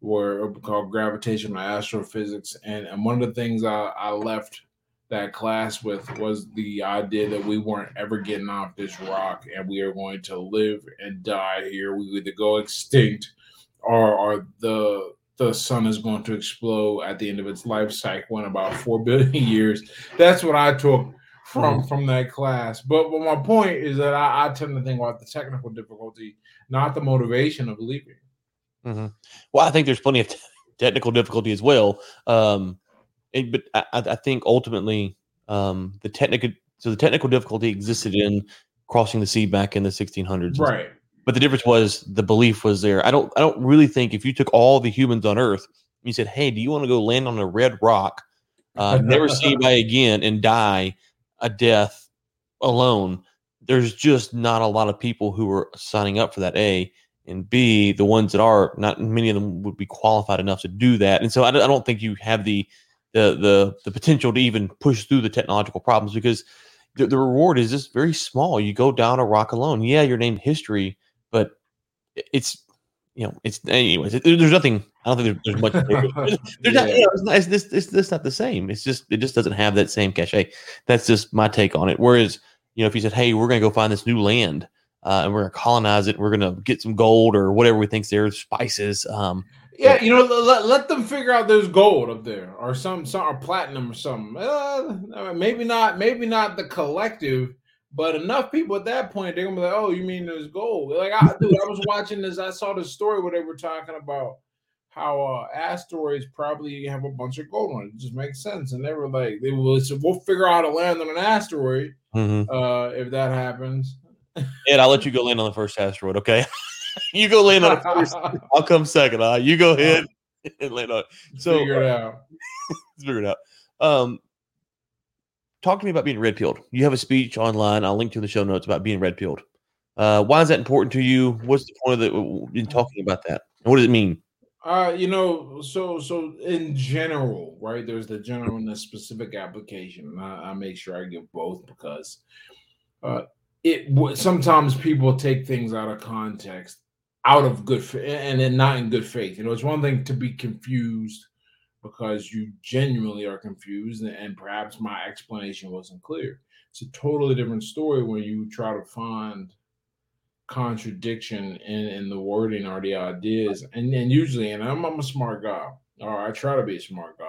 were uh, called gravitational astrophysics, and, and one of the things I, I left that class with was the idea that we weren't ever getting off this rock and we are going to live and die here. We either go extinct or, or the the sun is going to explode at the end of its life cycle in about four billion years. That's what I took from hmm. from that class. But but my point is that I, I tend to think about the technical difficulty, not the motivation of leaving. Well, I think there's plenty of t- technical difficulty as well. Um, and, but I, I think ultimately um, the technical so the technical difficulty existed in crossing the sea back in the 1600s. Right. But the difference was the belief was there. I don't I don't really think if you took all the humans on Earth, and you said, "Hey, do you want to go land on a red rock, uh, never see anybody again, and die a death alone?" there's just not a lot of people who are signing up for that. A and B, the ones that are not many of them would be qualified enough to do that. And so I, I don't think you have the the the the potential to even push through the technological problems because the, the reward is just very small. You go down a rock alone. Yeah, you're named history, but it's you know it's anyways. It, there's nothing. I don't think there's, there's much. There's, there's yeah. not. You know, it's, not it's, this it's, it's not the same. It's just it just doesn't have that same cachet. That's just my take on it. Whereas you know if you said, hey, we're gonna go find this new land. Uh, and we're gonna colonize it. We're gonna get some gold or whatever we think's there, spices. Um, yeah, you know, let, let them figure out there's gold up there or some, some or platinum or something. Uh, maybe not, maybe not the collective, but enough people at that point they're gonna be like, "Oh, you mean there's gold?" Like, I, dude, I was watching this. I saw the story where they were talking about how uh, asteroids probably have a bunch of gold on it. It just makes sense. And they were like, they will, we'll figure out how to land on an asteroid mm-hmm. uh, if that happens. Ed, I'll let you go land on the first asteroid, okay? you go land on it first. I'll come second. Uh, you go ahead and land on it. So figure it out. figure it out. Um, talk to me about being red pilled. You have a speech online. I'll link to in the show notes about being red pilled. Uh, why is that important to you? What's the point of the, in talking about that? And what does it mean? Uh, you know, so so in general, right? There's the general and the specific application. I, I make sure I give both because uh, it sometimes people take things out of context out of good and then not in good faith. You know it's one thing to be confused because you genuinely are confused and, and perhaps my explanation wasn't clear. It's a totally different story when you try to find contradiction in, in the wording or the ideas. And then usually and I'm, I'm a smart guy or i try to be a smart guy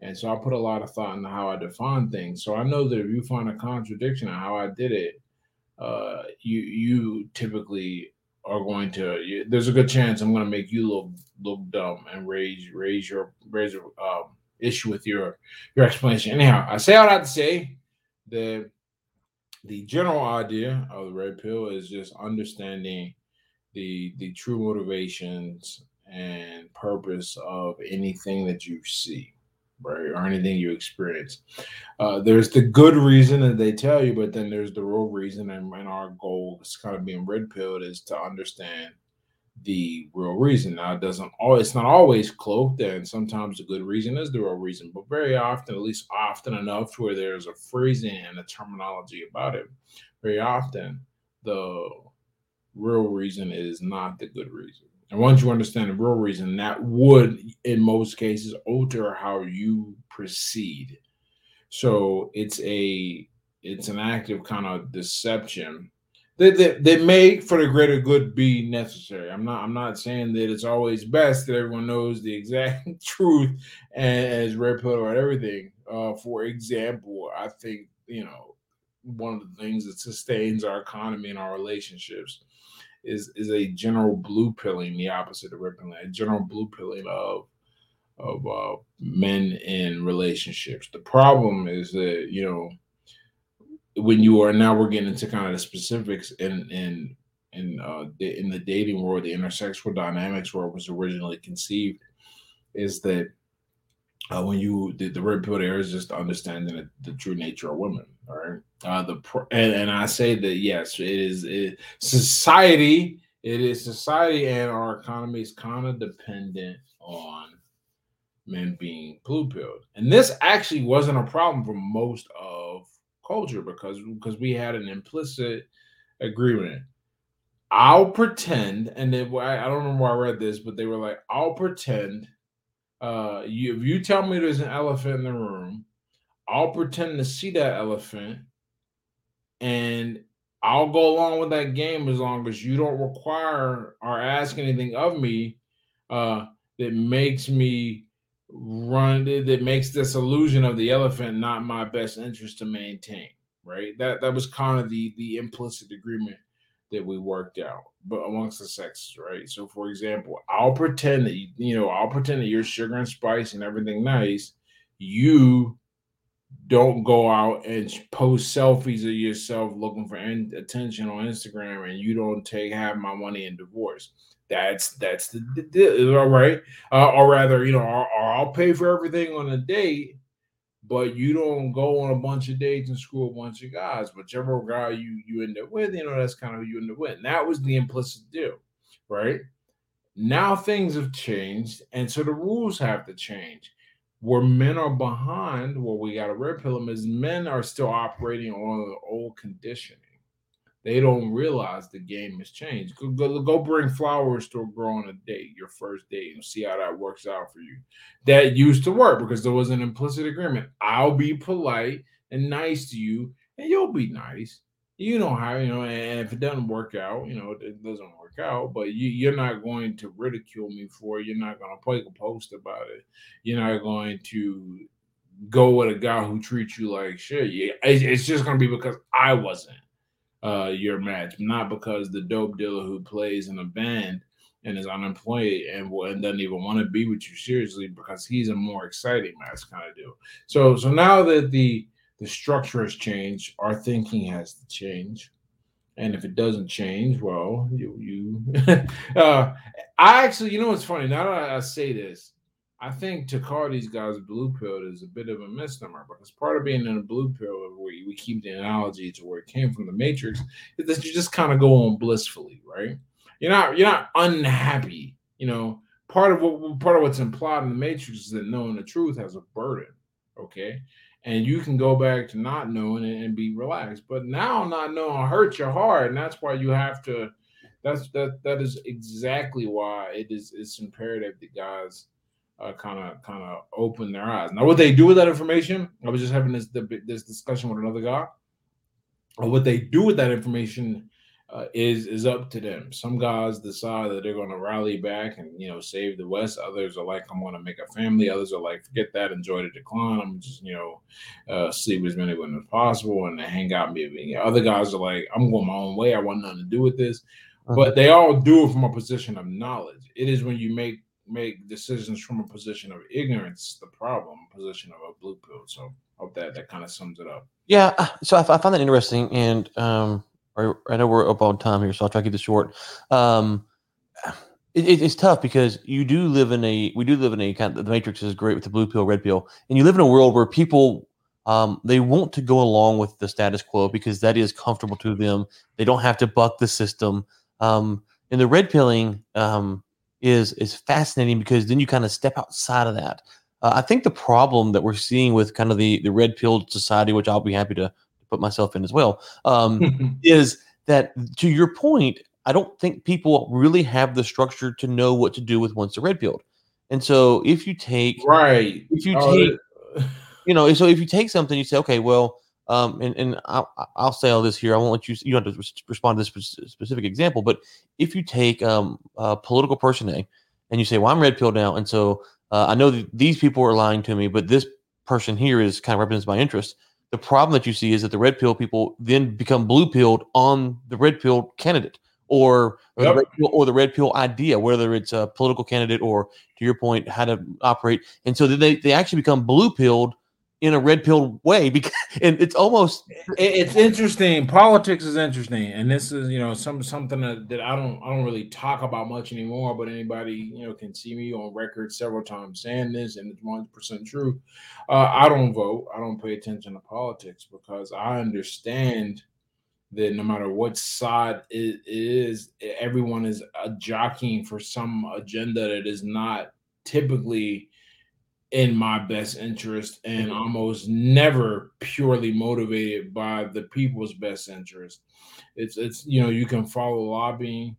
and so i put a lot of thought into how i define things. So i know that if you find a contradiction in how i did it uh, you you typically are going to. You, there's a good chance I'm going to make you look look dumb and raise raise your raise your um, issue with your your explanation. Anyhow, I say all that to say that the general idea of the red pill is just understanding the the true motivations and purpose of anything that you see right, or anything you experience. Uh, there's the good reason that they tell you, but then there's the real reason. And, and our goal is kind of being red pilled is to understand the real reason. Now, it doesn't always, it's not always cloaked, and sometimes the good reason is the real reason, but very often, at least often enough, where there's a phrasing and a terminology about it. Very often, the real reason is not the good reason. And once you understand the real reason, that would, in most cases, alter how you proceed. So it's a it's an active kind of deception that, that, that may, for the greater good, be necessary. I'm not I'm not saying that it's always best that everyone knows the exact truth and as red pill about everything. Uh, for example, I think you know one of the things that sustains our economy and our relationships is is a general blue pilling, the opposite of red pilling, a general blue pilling of of uh, men in relationships. The problem is that you know when you are now we're getting into kind of the specifics in in in uh, in the dating world, the intersexual dynamics where it was originally conceived, is that uh, when you the, the red pill there is just understanding the, the, true nature of women all right? Uh the and, and i say that yes it is it, society it is society and our economy is kind of dependent on men being blue pilled and this actually wasn't a problem for most of culture because because we had an implicit agreement. I'll pretend and then i don't remember where i read this but they were like i'll pretend uh, you, if you tell me there's an elephant in the room, I'll pretend to see that elephant and I'll go along with that game as long as you don't require or ask anything of me uh, that makes me run that makes this illusion of the elephant not my best interest to maintain right? That that was kind of the the implicit agreement that we worked out, but amongst the sexes, right? So, for example, I'll pretend that you, you know, I'll pretend that you're sugar and spice and everything nice. You don't go out and post selfies of yourself looking for attention on Instagram, and you don't take half my money in divorce. That's that's the, the all right, uh, or rather, you know, or, or I'll pay for everything on a date, but you don't go on a bunch of dates and screw a bunch of guys. Whichever guy you you end up with, you know, that's kind of who you end up with. And that was the implicit deal, right? Now things have changed, and so the rules have to change. Where men are behind, where we got a red pill is men are still operating on the old conditioning. They don't realize the game has changed. Go, go, go bring flowers to a girl on a date, your first date, and see how that works out for you. That used to work because there was an implicit agreement. I'll be polite and nice to you, and you'll be nice. You know how, you know, and if it doesn't work out, you know, it doesn't work out, but you, you're not going to ridicule me for it. You're not going to make a post about it. You're not going to go with a guy who treats you like shit. Yeah, it's just going to be because I wasn't uh, your match, not because the dope dealer who plays in a band and is unemployed and, and doesn't even want to be with you seriously because he's a more exciting match kind of deal. So so now that the the structure has changed, our thinking has to change. And if it doesn't change, well, you you uh I actually, you know what's funny? Now that I say this, I think to call these guys blue pill is a bit of a misnomer because part of being in a blue pill, where we keep the analogy to where it came from the Matrix, is that you just kind of go on blissfully, right? You're not you're not unhappy, you know. Part of what part of what's implied in the Matrix is that knowing the truth has a burden, okay? And you can go back to not knowing it and be relaxed, but now not knowing hurts your heart, and that's why you have to. That's that that is exactly why it is it's imperative that guys kind of kind of open their eyes. Now, what they do with that information, I was just having this this discussion with another guy. What they do with that information uh, is is up to them. Some guys decide that they're going to rally back and you know save the West. Others are like, I'm going to make a family. Others are like, forget that, enjoy the decline. I'm just you know uh, sleep as many women as possible and hang out. Maybe other guys are like, I'm going my own way. I want nothing to do with this. Uh-huh. But they all do it from a position of knowledge. It is when you make make decisions from a position of ignorance the problem position of a blue pill. So hope that that kind of sums it up. Yeah uh, so i, I find that interesting and um i know we're up on time here so i'll try to keep this short. Um it, it's tough because you do live in a we do live in a kind of the matrix is great with the blue pill red pill and you live in a world where people um, they want to go along with the status quo because that is comfortable to them. They don't have to buck the system. Um, in the red pilling um, is is fascinating because then you kind of step outside of that. Uh, I think the problem that we're seeing with kind of the the red pill society, which I'll be happy to put myself in as well, um, is that to your point, I don't think people really have the structure to know what to do with once they're red pilled. And so if you take right, if you take, you know, so if you take something, you say, okay, well, um, and and I'll, I'll say all this here. I won't let you. You don't have to respond to this specific example, but if you take um, a political person A, and you say, "Well, I'm red pill now," and so uh, I know that these people are lying to me, but this person here is kind of represents my interest. The problem that you see is that the red pill people then become blue pilled on the red pill candidate, or or, yep. the red pill, or the red pill idea, whether it's a political candidate or, to your point, how to operate. And so they they actually become blue pilled in a red pill way because and it's almost it's interesting. Politics is interesting and this is you know some something that, i don't i don't really talk about much anymore but anybody you know can see me on record several times saying this and it's 100% true. Uh, i don't vote. I don't pay attention to politics because i understand that no matter what side it is everyone is jockeying for some agenda that is not typically in my best interest and mm-hmm. almost never purely motivated by the people's best interest. It's it's you know you can follow lobbying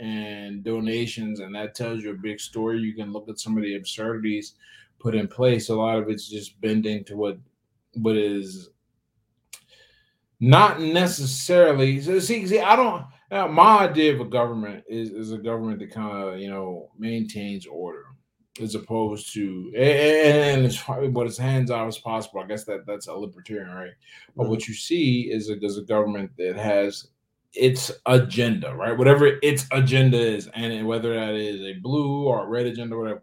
and donations and that tells you a big story. You can look at some of the absurdities put in place. A lot of it's just bending to what what is not necessarily so see, see I don't my idea of a government is, is a government that kind of you know maintains order as opposed to and, it's but as hands off as possible. I guess that that's a libertarian, right? But mm-hmm. what you see is that there's a government that has its agenda, right? Whatever its agenda is, and whether that is a blue or a red agenda, whatever,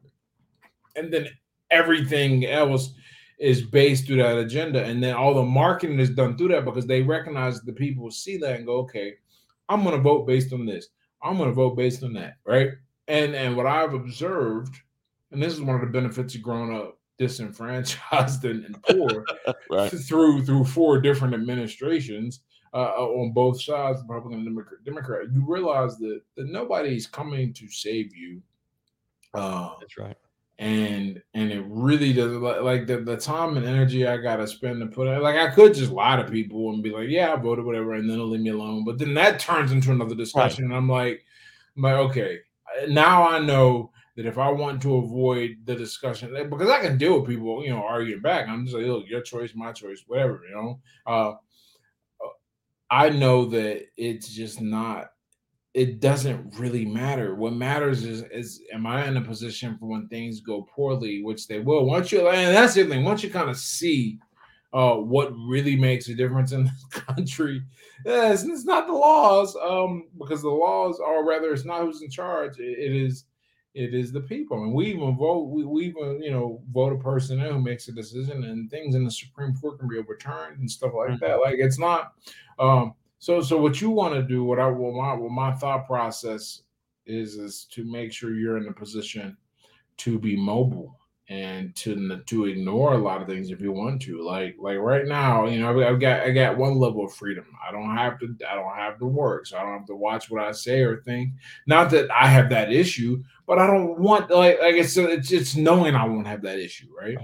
and then everything else is based through that agenda, and then all the marketing is done through that because they recognize the people see that and go, okay, I'm going to vote based on this. I'm going to vote based on that, right? And and what I've observed and this is one of the benefits of growing up disenfranchised and, and poor right. through through four different administrations uh, on both sides, Republican and Democrat, Democrat, you realize that, that nobody's coming to save you. Uh, That's right. and and it really does like, the, the time and energy I gotta spend to put it like I could just lie to people and be like, yeah, I voted whatever, and then they'll leave me alone. But then that turns into another discussion, and I'm like, I'm like, okay, now I know that if I want to avoid the discussion, because I can deal with people, you know, arguing back, I'm just like, look, your choice, my choice, whatever, you know. Uh, I know that it's just not it doesn't really matter. What matters is is am I in a position for when things go poorly, which they will. Once you and that's the thing, once you kind of see uh what really makes a difference in this country, yeah, it's, it's, not the laws, um, because the laws are rather it's not who's in charge, it, it is it is the people. And we even vote, we, we even, you know, vote a person in who makes a decision and things in the Supreme Court can be overturned and stuff like mm-hmm. that. Like it's not um so so what you want to do, what I what my what my thought process is is to make sure you're in a position to be mobile and to to ignore a lot of things if you want to. Like like right now, you know, I've got I got one level of freedom. I don't have to I don't have to work, so I don't have to watch what I say or think. Not that I have that issue, but I don't want like like it's it's it's knowing I won't have that issue, right?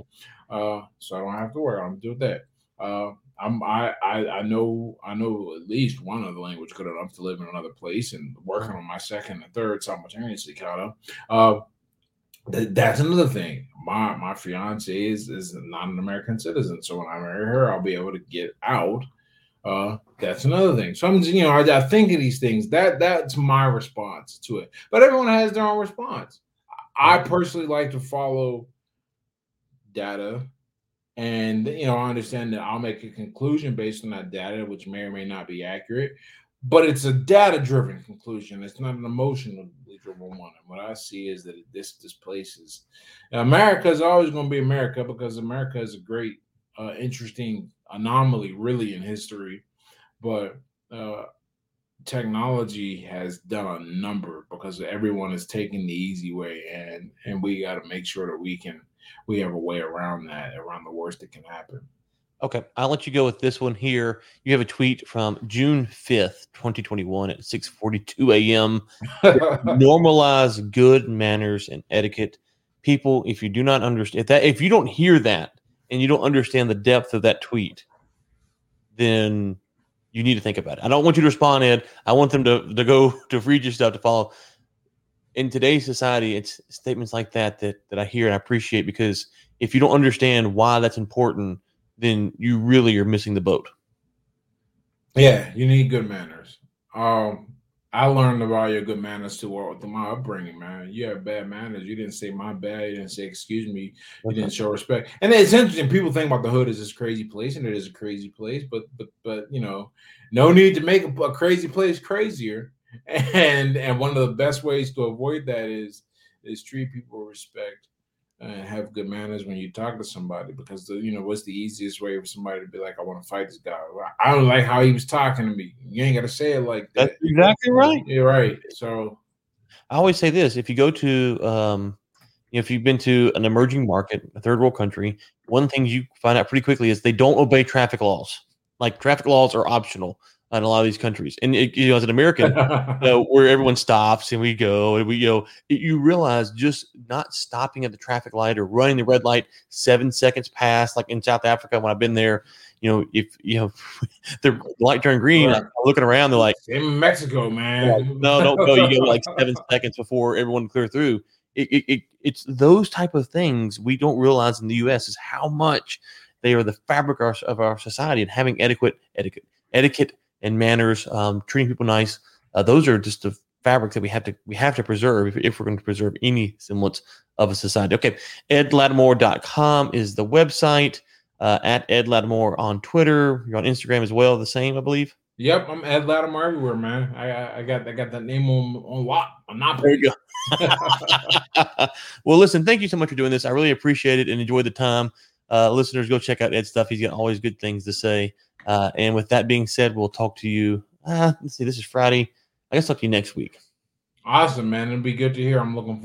Uh, so I don't have to worry. I'm do that. Uh, I'm I, I I know I know at least one other language good enough to live in another place and working on my second and third simultaneously, kind of. Uh, th- that's another thing. My my fiance is is not an American citizen, so when I marry her, I'll be able to get out. Uh, that's another thing. So I'm, you know, I, I think of these things. That that's my response to it. But everyone has their own response. I personally like to follow data and you know, I understand that I'll make a conclusion based on that data, which may or may not be accurate, but it's a data-driven conclusion. It's not an emotionally driven one. And what I see is that this displaces America is always going to be America because America is a great, uh, interesting anomaly, really, in history. But uh, technology has done a number because everyone is taking the easy way, and and we got to make sure that we can we have a way around that, around the worst that can happen. Okay, I'll let you go with this one here. You have a tweet from June 5th, 2021 at 6:42 a.m. Normalize good manners and etiquette. People, if you do not understand if that if you don't hear that and you don't understand the depth of that tweet, then you need to think about it. I don't want you to respond, Ed. I want them to, to go to read your stuff to follow in today's society, it's statements like that that that I hear and I appreciate because if you don't understand why that's important, then you really are missing the boat. Yeah, you need good manners. Um, I learned about your good manners through, through my upbringing, man. You have bad manners. You didn't say my bad. You didn't say excuse me. You didn't show respect. And it's interesting. People think about the hood as this crazy place, and it is a crazy place. But but but you know, no need to make a, a crazy place crazier and and one of the best ways to avoid that is is treat people with respect and have good manners when you talk to somebody because the, you know what's the easiest way for somebody to be like I want to fight this guy. I don't like how he was talking to me. You ain't got to say it like that. that's exactly right. you're right. So I always say this if you go to um if you've been to an emerging market a third world country one thing you find out pretty quickly is they don't obey traffic laws. Like traffic laws are optional in a lot of these countries. And it, you know, as an American, you know, where everyone stops and we go and we go, you realize just not stopping at the traffic light or running the red light seven seconds past, like in South Africa when I've been there. You know, if you know the light turned green, right. looking around, they're like, "In Mexico, man." no, don't go. You go like seven seconds before everyone clear through. It, it, it, it's those type of things we don't realize in the U.S. is how much they are the fabric of our, of our society and having etiquette, etiquette, etiquette and manners, um, treating people nice. Uh, those are just the fabric that we have to we have to preserve if, if we're going to preserve any semblance of a society. Okay, edlatimore.com is the website. Uh, at Ed Latimore on Twitter. You're on Instagram as well, the same, I believe. Yep, I'm Ed Latimore everywhere, man. I I got I got that name on on lock. I'm not. There you go. well, listen, thank you so much for doing this. I really appreciate it and enjoy the time. Uh, listeners, go check out Ed's stuff. He's got always good things to say. Uh, and with that being said, we'll talk to you. Uh, let's see, this is Friday. I guess talk to you next week. Awesome, man. It'll be good to hear. I'm looking forward.